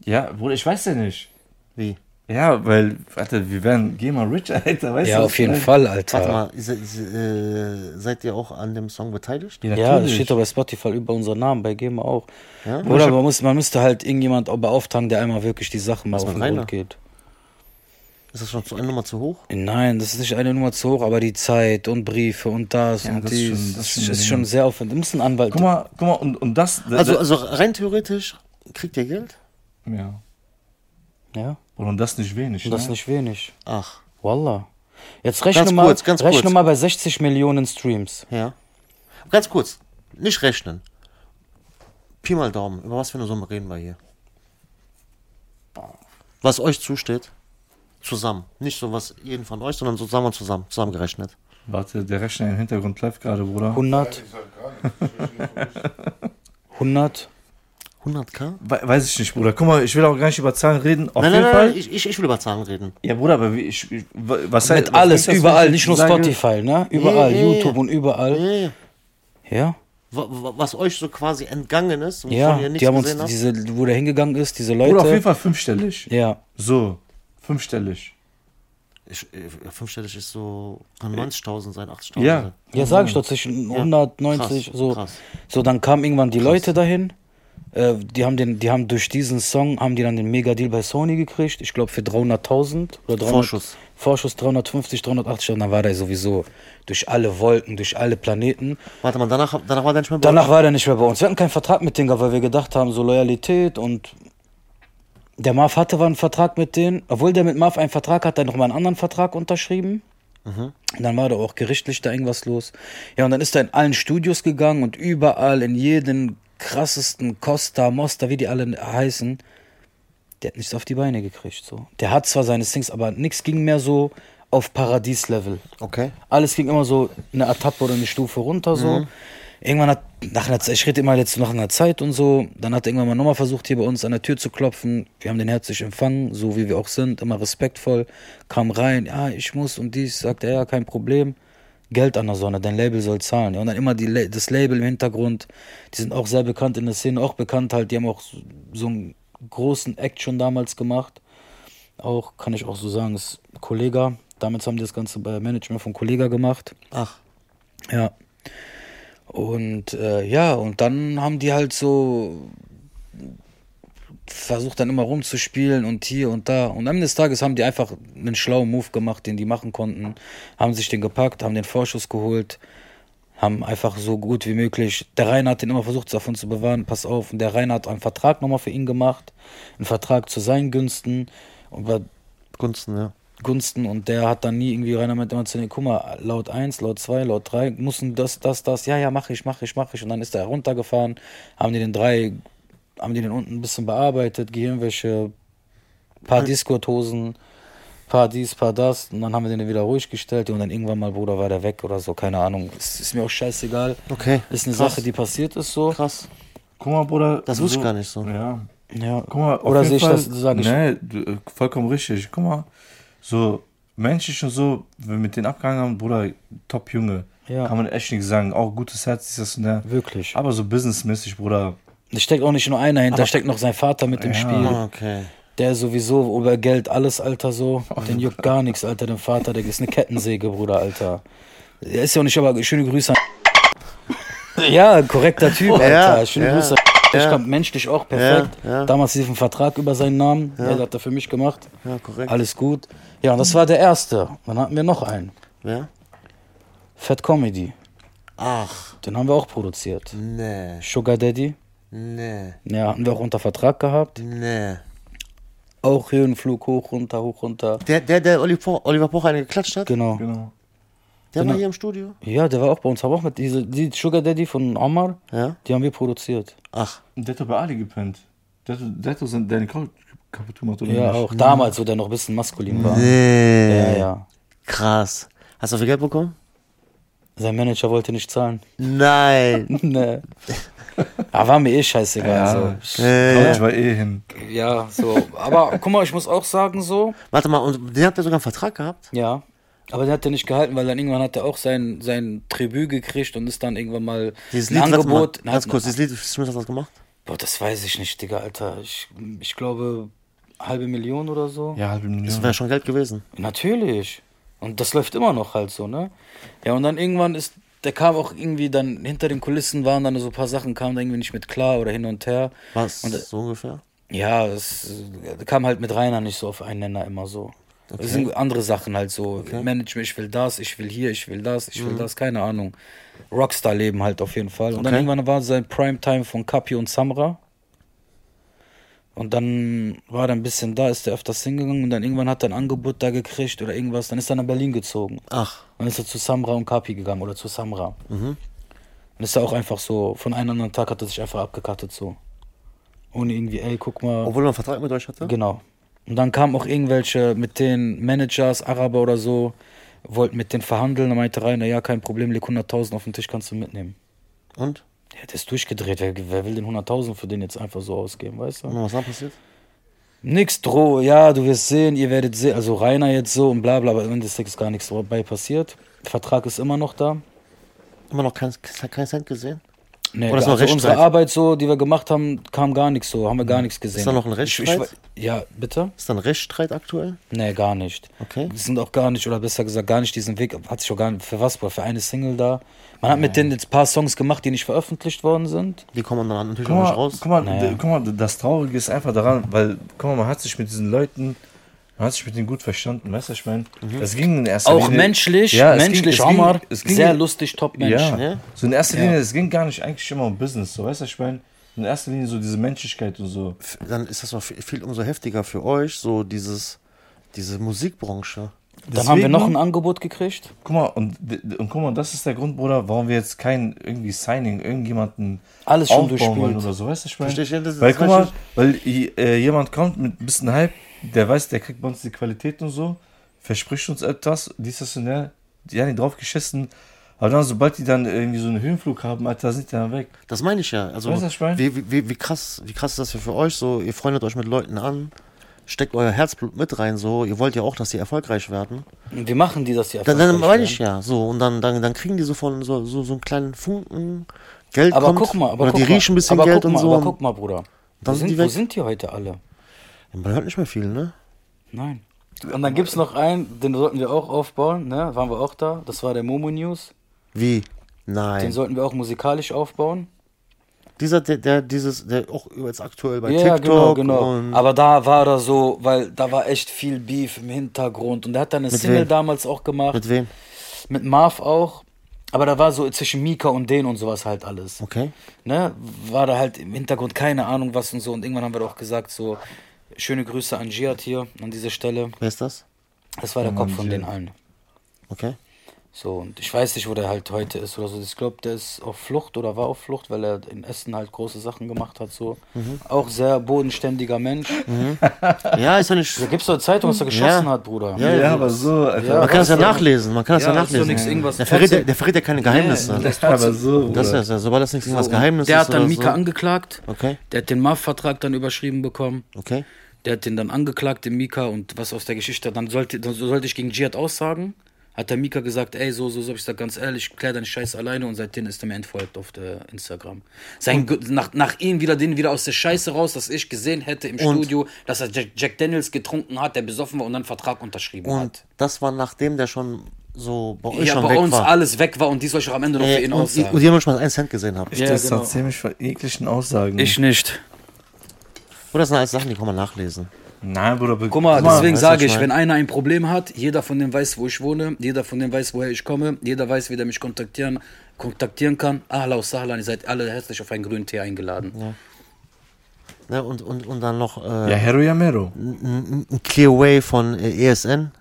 Ja, Bruder, ich weiß ja nicht. Wie? Ja, weil, warte, wir werden GEMA rich, Alter, weißt Ja, du? auf jeden was? Fall, Alter. Warte mal, se, se, äh, seid ihr auch an dem Song beteiligt? Ja, Ja, das natürlich. steht doch bei Spotify über unseren Namen, bei GEMA auch. Ja? Oder man, muss, man müsste halt irgendjemand auch beauftragen, der einmal wirklich die Sachen mal auf den? Grund geht. Ist das schon zu eine Nummer zu hoch? Nein, das ist nicht eine Nummer zu hoch, aber die Zeit und Briefe und das Ja, und das ist dies, schon- das ist ist, schon ist sehr aufwendig. Du musst einen Anwalt. Guck mal, guck mal, und, und das. Also, also rein theoretisch kriegt ihr Geld? ja. ja, Und das nicht wenig. und das ist ne? nicht wenig. Ach, Wallah. Jetzt rechne Ganz mal, kurz, ganz rechne kurz. mal bei 60 Millionen Streams. ja. Ganz kurz, nicht rechnen. Pi mal Daumen, über was für eine Summe reden wir hier? Was euch zusteht, zusammen. Nicht so was jeden von euch, sondern so zusammen und zusammen, zusammengerechnet. Warte, der Rechner im Hintergrund läuft gerade, Bruder. 100, Ich sag gar nicht. 100. 100k? We weiß ich nicht, Bruder. Guck mal, ich will auch gar nicht über Zahlen reden. Auf Nein, jeden nein, Fall. nein, ich, ich, ich will über Zahlen reden. ja, Bruder, aber wie, ich, ich, was Mit was alles, das, überall, nicht nur Spotify, ne? Überall, ja. YouTube und überall. Ja, ja. Ja, Wa- wa- Was euch so quasi entgangen ist, wovon ja. ihr nichts Die haben uns, habt. diese, wo der hingegangen ist, diese Bruder, auf jeden Leute. Fall fünfstellig. Ja, So, fünfstellig. Ich, äh, fünfstellig ist so kann 90.000 sein, 80.000 Ja. sein. ja, sag ich doch, zwischen 190, Krass, so. krass. So, dann kamen irgendwann die Leute dahin. Äh, die haben den, die haben durch diesen Song haben die dann den Mega-Deal bei Sony gekriegt. Ich glaube für 300.000 oder 300, Vorschuss. Vorschuss 350, 380 und dann war der sowieso durch alle Wolken, durch alle Planeten. Warte mal, danach, danach war der nicht mehr bei Danach war der nicht mehr bei uns. Wir hatten keinen Vertrag mit gehabt, weil wir gedacht haben, so Loyalität und der Marv hatte war einen Vertrag mit denen. Obwohl der mit Marv einen Vertrag hat, hat er nochmal einen anderen Vertrag unterschrieben. Und dann war da auch gerichtlich da irgendwas los. Ja, und dann ist er in allen Studios gegangen und überall in jeden krassesten Costa, Mosta, wie die alle heißen, der hat nichts auf die Beine gekriegt. So. Der hat zwar seine Sings, aber nichts ging mehr so auf Paradies-Level. Okay. Alles ging immer so eine Etappe oder eine Stufe runter so. Irgendwann hat, nach einer Zeit, ich rede immer jetzt nach einer Zeit und so, dann hat er irgendwann mal nochmal versucht, hier bei uns an der Tür zu klopfen. Wir haben den herzlich empfangen, so wie wir auch sind, immer respektvoll. Kam rein, ja, ich muss und dies, sagt er, ja, kein Problem. Geld an der Sonne, dein Label soll zahlen. Ja, und dann immer die, das Label im Hintergrund, die sind auch sehr bekannt in der Szene, auch bekannt halt, die haben auch so, so einen großen Act schon damals gemacht. Auch, kann ich auch so sagen, ist Kollega. Damals haben die das Ganze bei Management von Kollega gemacht. Ach, Ja. Und äh, ja, und dann haben die halt so versucht dann immer rumzuspielen und hier und da. Und am Ende des Tages haben die einfach einen schlauen Move gemacht, den die machen konnten. Haben sich den gepackt, haben den Vorschuss geholt, haben einfach so gut wie möglich. Der Rainer hat den immer versucht, davon zu bewahren. Pass auf, und der Rainer hat einen Vertrag nochmal für ihn gemacht. Einen Vertrag zu seinen Günsten. Und Gunsten, ja. Gunsten und der hat dann nie irgendwie Rainer meinte immer zu den, guck mal, laut 1, laut 2, laut 3, müssen das, das, das, ja, ja, mach ich, mach ich, mach ich. Und dann ist er runtergefahren, haben die den drei, haben die den unten ein bisschen bearbeitet, Gehirnwäsche, paar Disco-Hosen, paar dies, paar das. Und dann haben wir den wieder ruhig gestellt und dann irgendwann mal, Bruder, war der weg oder so, keine Ahnung. Ist, ist mir auch scheißegal. Okay. Ist eine krass. Sache, die passiert ist so. Krass. Guck mal, Bruder. Das wusste ich gar nicht so. Ja. Ja. Guck mal, auf Oder jeden sehe ich Fall, das, sage ich. Nee, äh, vollkommen richtig. Guck mal, so menschlich und so, wenn wir mit denen abgehangen haben, Bruder, top Junge. Ja. Kann man echt nicht sagen. Auch gutes Herz ist das und der. Wirklich. Aber so businessmäßig, Bruder. Da steckt auch nicht nur einer hinter, da steckt noch sein Vater mit im Ja. Spiel. Ah, Okay. Der sowieso über Geld alles, Alter, so. Den juckt gar nichts, Alter, den Vater, der ist eine Kettensäge, Bruder, Alter. Der ist ja auch nicht, aber schöne Grüße an. Ja, korrekter Typ, Alter. Schöne ja, Grüße. Ich ja. kam menschlich auch perfekt. Ja, ja. Damals lief ein Vertrag über seinen Namen. Ja. Der hat er für mich gemacht. Ja, korrekt. Alles gut. Ja, und das war der erste. Dann hatten wir noch einen. Ja? Fat Comedy. Ach, Den haben wir auch produziert. nee, Sugar Daddy. nee, Ja, hatten wir auch unter Vertrag gehabt. nee. Auch Höhenflug hoch, runter, hoch, runter. Der, der, der Oliver Poch, Oliver Poch eine geklatscht hat, Genau. Genau. Der genau. war hier im Studio? Ja, der war auch bei uns. Aber auch mit diese die Sugar Daddy von Omar, Ja? die haben wir produziert. Ach, Und der hat doch bei Ali gepennt. Der hat, der hat doch seine deine Couch kaputt gemacht, oder Ja, nicht? auch damals, wo der noch ein bisschen maskulin war. nee. Ja, ja. Krass. Hast du viel Geld bekommen? Sein Manager wollte nicht zahlen. Nein. nee. Aber war mir eh scheißegal. Ja. So. Äh, Ich war eh hin. Ja, so. Aber guck mal, ich muss auch sagen, so. warte mal, und den hat er sogar einen Vertrag gehabt? Ja. Aber der hat er nicht gehalten, weil dann irgendwann hat er auch sein, sein Tribut gekriegt und ist dann irgendwann mal Dieses ein Lied, warte mal, Angebot. ganz kurz, dieses Lied, Smith hat das gemacht? Boah, das weiß ich nicht, Digga, Alter. Ich, ich glaube, halbe Million oder so. Ja, halbe Das Million. wäre schon Geld gewesen. Natürlich. Und das läuft immer noch halt so, ne? Ja, und dann irgendwann ist, der kam auch irgendwie dann, hinter den Kulissen waren dann so ein paar Sachen, kamen da irgendwie nicht mit klar oder hin und her. Was? Und, äh, so ungefähr? Ja, es kam halt mit Rainer nicht so auf einen Nenner immer so. Das sind andere Sachen halt so. Management, ich will das, ich will hier, ich will das, ich will das, keine Ahnung. Rockstar-Leben halt auf jeden Fall. Und dann Okay. irgendwann war sein Primetime von Kapi und Samra. Und dann war er ein bisschen da, ist er öfters hingegangen und dann irgendwann hat er ein Angebot da gekriegt oder irgendwas. Dann ist er nach Berlin gezogen. Ach, Dann ist er zu Samra und Kapi gegangen oder zu Samra. Dann ist er auch einfach so, von einem anderen Tag hat er sich einfach abgekattet so. Ohne irgendwie, ey, guck mal. obwohl er einen Vertrag mit euch hatte? Genau. Und dann kamen auch irgendwelche mit den Managers, Araber oder so, wollten mit denen verhandeln. Da meinte Rainer, ja, kein Problem, leg 100.000 auf den Tisch, kannst du mitnehmen. Und? Ja, der ist durchgedreht. Wer, wer will den 100.000 für den jetzt einfach so ausgeben, weißt du? Und was dann passiert? Nix droh, ja, du wirst sehen, ihr werdet sehen. Also Rainer jetzt so und bla bla, aber im Endeffekt ist gar nichts dabei passiert. Vertrag ist immer noch da. Immer noch kein, kein Cent gesehen? Nee, Oder ist noch also unsere Rechtsstreit? Arbeit so, die wir gemacht haben, kam gar nichts so, haben wir gar nichts gesehen. da noch ein Ich- ich- Rechtsstreit? Ja, bitte? Ist da ein Rechtsstreit aktuell? Nee, gar nicht. Okay. Die sind auch gar nicht, oder besser gesagt, gar nicht diesen Weg, hat sich auch gar nicht, für was, Bro? für eine Single da. Man hat mit denen jetzt ein paar Songs gemacht, die nicht veröffentlicht worden sind. Die kommen dann natürlich Guck noch nicht mal, raus. guck, mal, Naja. guck mal, das Traurige ist einfach daran, weil, guck mal, man hat sich mit diesen Leuten, man hat sich mit denen gut verstanden, weißt du, ich meine? Es ging in erster Auch Linie. menschlich, Ja, es menschlich, ging- es ging- ging- sehr lustig, Top-Mensch. Ja. Ja. so in erster Ja. Linie, es ging gar nicht eigentlich immer um Business, so, weißt du, ich meine? In erster Linie so diese Menschlichkeit und so. Dann ist das noch viel, viel umso heftiger für euch, so dieses, diese Musikbranche. Dann haben wir noch ein Angebot gekriegt. Guck mal, und, und guck mal, das ist der Grund, Bruder, warum wir jetzt kein irgendwie Signing, irgendjemanden Alles schon aufbauen wollen oder so, weißt du, ich meine? Versteh ich, das ist- Weil guck mal, weil äh, jemand kommt mit ein bisschen Hype, der weiß, der kriegt bei uns die Qualität und so, verspricht uns etwas, dies, das und der, die haben die drauf geschissen, aber dann, sobald die dann irgendwie so einen Höhenflug haben, Alter, sind die dann weg. Das meine ich ja. Also Weißt du, was ich meine? wie, wie, wie, wie krass, wie krass ist das für euch so? Ihr freundet euch mit Leuten an, steckt euer Herzblut mit rein, so. Ihr wollt ja auch, dass die erfolgreich werden. Und wir machen die das ja Dann, dann erfolgreich meine ich ja, so. Und dann, dann, dann kriegen die so von so, so, so einen kleinen Funken Geld Aber kommt. guck mal, aber oder guck die mal, riechen ein bisschen Geld guck und mal, so. Aber guck mal, Bruder. Wo Dann sind sind, die wo sind die heute alle? Man hört nicht mehr viel, ne? Nein. Und dann gibt es noch einen, den sollten wir auch aufbauen, ne? Waren wir auch da. Das war der Momo News. Wie? Den Nein. sollten wir auch musikalisch aufbauen. Dieser, der, der, dieses, der auch jetzt aktuell bei Ja, TikTok genau, genau. und Aber da war er so, weil da war echt viel Beef im Hintergrund. Und er hat dann eine Single wem? damals auch gemacht. mit wem? Mit Marv auch. Aber da war so zwischen Mika und den und sowas halt alles. Okay. Ne? War da halt im Hintergrund keine Ahnung was und so. Und irgendwann haben wir auch gesagt, so, schöne Grüße an Giat hier an dieser Stelle. Wer ist das? Das war der Ja, Kopf von Giat. den allen. Okay. So, und ich weiß nicht, wo der halt heute ist oder so. Ich glaube, der ist auf Flucht oder war auf Flucht, weil er in Essen halt große Sachen gemacht hat. So. Mhm. Auch sehr bodenständiger Mensch. Ja, ist ja nicht. Da gibt's doch eine Zeitung, was er geschossen Ja. hat, Bruder. Ja, Ja, ja, aber so. Ja, Man kann das ja nachlesen. Man kann das ja, ist nachlesen. nichts, irgendwas der, verrät, der, der verrät ja keine Geheimnisse. Nee, das- aber so, das ist ja, sobald das nichts irgendwas So, Geheimnis der ist. hat dann oder Mika so. angeklagt. Okay, Der hat den MAF-Vertrag dann überschrieben bekommen. okay. Der hat den dann angeklagt, den Mika, und was aus der Geschichte, dann sollte, dann sollte ich gegen Jihad aussagen. Hat der Mika gesagt, ey, so, so, so, hab ich gesagt, ganz ehrlich, klär deine Scheiße alleine und seitdem ist er mir entfolgt auf der Instagram. Sein, nach, nach ihm wieder, den wieder aus der Scheiße raus, dass ich gesehen hätte im Und- Studio, dass er Jack, Jack Daniels getrunken hat, der besoffen war und dann Vertrag unterschrieben Und hat. das war nachdem der schon so bei euch Ja, schon bei weg uns war. alles weg war und die soll ich auch am Ende noch für Äh, ihn und, aussagen. und ihr noch mal einen Cent gesehen habt. Ich Ja, distanziere genau. von jeglichen Aussagen. ich nicht. Oder das sind alles Sachen, die kann man nachlesen. Nein, Bruder. Guck mal, Guck mal, deswegen sage ich ich, wenn einer ein Problem hat, jeder von dem weiß, wo ich wohne, jeder von dem weiß, woher ich komme, jeder weiß, wie der mich kontaktieren, kontaktieren kann. Ahla aus Sahlan, ihr seid alle herzlich auf einen grünen Tee eingeladen. Ne, und, und, und dann noch Ja, äh, Hero Yamero. ein Clearway von äh, ESN.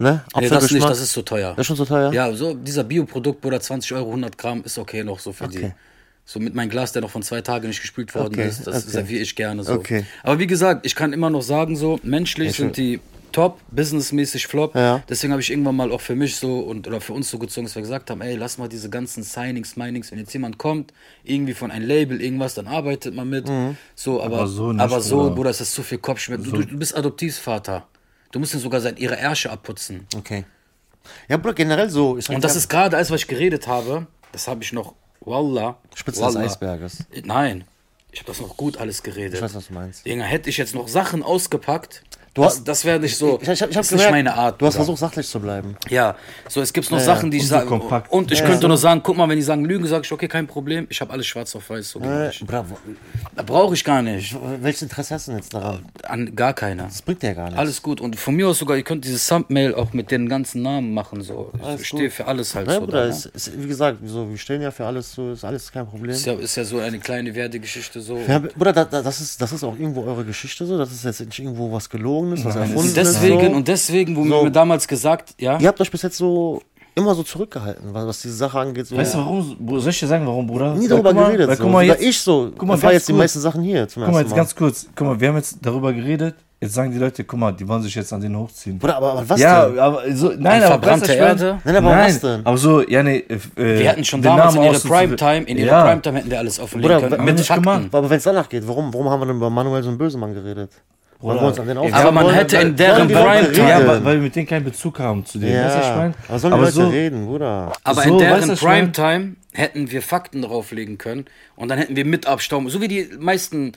Ne? Nee, das nicht, das ist zu teuer. Das ist schon so teuer? Ja, so dieser Bioprodukt, Bruder, 20 Euro, 100 Gramm ist okay noch so für die. So mit meinem Glas, der noch von zwei Tagen nicht gespült worden Okay, ist, das okay. serviere ich gerne so. Okay. Aber wie gesagt, ich kann immer noch sagen, so menschlich sind die top, businessmäßig flop. Ja. Deswegen habe ich irgendwann mal auch für mich so und oder für uns so gezogen, dass wir gesagt haben, ey, lass mal diese ganzen Signings, Minings, wenn jetzt jemand kommt, irgendwie von einem Label, irgendwas, dann arbeitet man mit. So, aber, Aber so aber nicht, so, Bruder. Bruder, ist das zu viel Kopfschmerz. Du, du bist Adoptivvater. Du musst ihn sogar seit ihre Ärsche abputzen. Okay. Ja, Bruder, generell so. Und das ist gerade alles, was ich geredet habe, das habe ich noch, Wallah. Spitze des Wallah. Eisberges. Nein. Ich habe das noch gut alles Ich geredet. weiß, was du meinst. Junge, hätte ich jetzt noch Sachen ausgepackt, Du das, hast- das wäre nicht so. Ich, ich, ich das ist gemerkt, nicht meine Art. Du hast Bruder. versucht, sachlich zu bleiben. Ja, so es gibt noch Ja, Sachen, die ich sage. Und ich Ja, könnte ja. nur sagen, guck mal, wenn die sagen Lügen, sage ich, okay, kein Problem. Ich habe alles schwarz auf weiß. So Äh, Bravo. da brauche ich gar nicht. Welches Interesse hast du denn jetzt daran? An gar keiner. Das bringt ja gar nichts. Alles gut. Und von mir aus sogar, ihr könnt dieses Thumbnail auch mit den ganzen Namen machen. So. Alles Ich stehe gut. für alles halt Ja, so. Bruder, Da, ne? ist, ist, wie gesagt, so, wir stehen ja für alles so, ist alles kein Problem. ist, ja, ist ja so eine kleine Werdegeschichte so. Ja, Bruder, da, da, das, ist, das ist auch irgendwo eure Geschichte so, das ist jetzt nicht irgendwo was Gelogenes, was Nein, erfunden Und deswegen, ist. So. und deswegen, wo So. mir damals gesagt, ja, Ihr habt euch bis jetzt so immer so zurückgehalten, was, was diese Sache angeht. So. Weißt du warum? Soll ich dir sagen, warum, Bruder? nie darüber guck mal, geredet. Weil, so. guck mal jetzt, ich so, guck mal, ich jetzt die kurz. meisten Sachen hier zum guck mal jetzt Mal. ganz kurz. Guck mal, wir haben jetzt darüber geredet. Jetzt sagen die Leute, guck mal, die wollen sich jetzt an den hochziehen. Bruder, aber, aber was ja, denn? aber so, nein, Die aber verbrannte Erde? meine? Nein, aber nein, was denn? Aber so, ja, nee, äh, wir hätten schon damals in Namen ihrer außen zu- Primetime, in ihrer ja. Primetime hätten wir alles offenlegen Bruder, können. Mit Fakten. gemacht. Aber wenn es danach geht, warum, warum haben wir denn über Manuel so einen Bösemann geredet? Weil wir uns an den Ey, aufhören Aber man hätte in deren Primetime- Ja, weil, weil wir mit denen keinen Bezug haben zu denen. Weißt du, was ich Ja, meine? aber sollen aber Leute so, reden, Bruder? Aber So, in weißt deren du, was ich? Primetime hätten wir Fakten drauflegen können und dann hätten wir mit abstauben, so wie die meisten,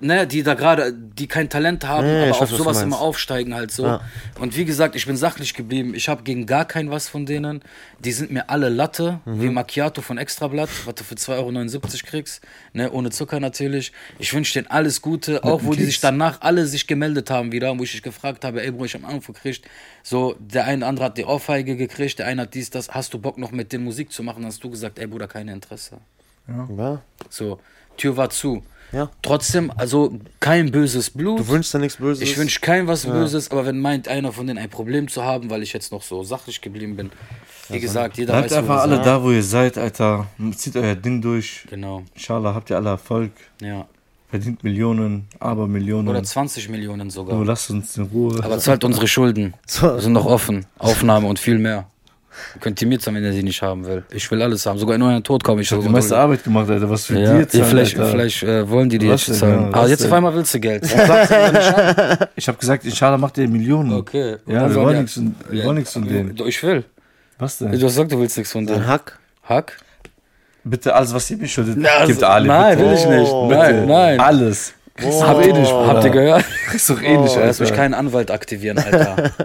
ne, die da gerade, die kein Talent haben, Nee, aber auf sowas immer aufsteigen halt so. Ja. Und wie gesagt, ich bin sachlich geblieben. Ich habe gegen gar kein was von denen. Die sind mir alle Latte, Mhm. wie Macchiato von Extrablatt, was du für 2,79 Euro kriegst, ne, ohne Zucker natürlich. Ich wünsche denen alles Gute, auch wo die sich danach alle sich gemeldet haben wieder, wo ich dich gefragt habe, ey Bro, ich habe Anruf gekriegt, so, der eine oder andere hat die Ohrfeige gekriegt, der eine hat dies, das, hast du Bock noch mit den Musik zu machen? Hast du gesagt, ey Bruder, kein Interesse. Ja, So, Tür war zu. ja. Trotzdem, also kein böses Blut. Du wünschst dir nichts Böses. Ich wünsche kein was Böses, aber wenn meint einer von denen ein Problem zu haben, weil ich jetzt noch so sachlich geblieben bin, wie gesagt, jeder Bleibt weiß, einfach alle sind. da, wo ihr seid, Alter. Zieht euer Ding durch. Genau, Inshallah habt ihr alle Erfolg. ja. Verdient Millionen, aber Millionen. Oder 20 Millionen sogar. Nur lasst uns in Ruhe. Aber zahlt unsere Schulden. Wir sind noch offen. Aufnahme und viel mehr. Könnt ihr mir zahlen, wenn ihr sie nicht haben will. Ich will alles haben. Sogar in euren Tod komme ich. ich hab die so- meiste Arbeit gemacht, Alter. Was für ja, dir zahlen, vielleicht Alter. vielleicht äh, wollen die die Was jetzt denn, zahlen. ja, Aber was jetzt auf einmal willst du Geld. Sagst du? Ich habe gesagt, inshallah macht ihr Millionen. Okay. Ja, wir wollen nichts von- wir wollen nichts von denen. Ich will. Was Du denn? hast gesagt, du willst nichts von Ein denen. Hack. Hack? Bitte alles, was ihr mir schuldet, also- gibt Ali. nein, bitte. will ich nicht. Oh. Nein, Bitte. nein. Alles. Oh. Hab eh nicht, Bruder. Habt ihr gehört? Kriegst doch eh nicht, Oh, lass mich Alter. keinen Anwalt aktivieren, Alter.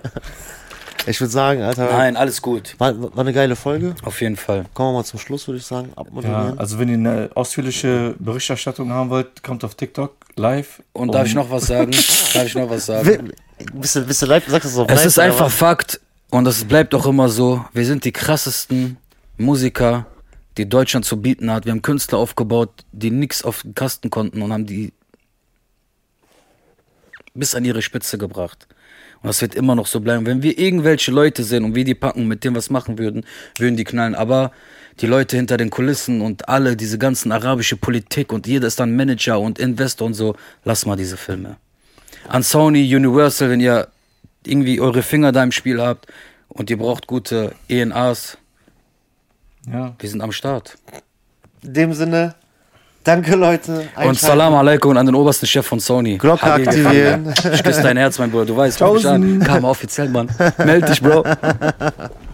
Ich würde sagen, Alter, Nein, alles gut. war, war eine geile Folge. Auf jeden Fall. Kommen wir mal zum Schluss, würde ich sagen. Ja, also wenn ihr eine ausführliche Berichterstattung haben wollt, kommt auf TikTok live. Und darf ich noch was sagen? darf ich noch was sagen? Bist du, bist du live? Sagst du so Es live, ist einfach? Fakt und es bleibt auch immer so. Wir sind die krassesten Musiker, die Deutschland zu bieten hat. Wir haben Künstler aufgebaut, die nichts auf den Kasten konnten und haben die bis an ihre Spitze gebracht. Und das wird immer noch so bleiben. Wenn wir irgendwelche Leute sehen und wir die packen, mit dem was machen würden, würden die knallen. Aber die Leute hinter den Kulissen und alle, diese ganzen arabische Politik und jeder ist dann Manager und Investor und so, lass mal diese Filme. An Sony, Universal, wenn ihr irgendwie eure Finger da im Spiel habt und ihr braucht gute ENAs, Ja. wir sind am Start. In dem Sinne, danke Leute. Und. Salam alaikum an den obersten Chef von Sony. Glocke Habibi. aktivieren. Ich küsse dein Herz, mein Bruder. Du weißt, ruf mich an. Kam offiziell, Mann. Meld dich, Bro.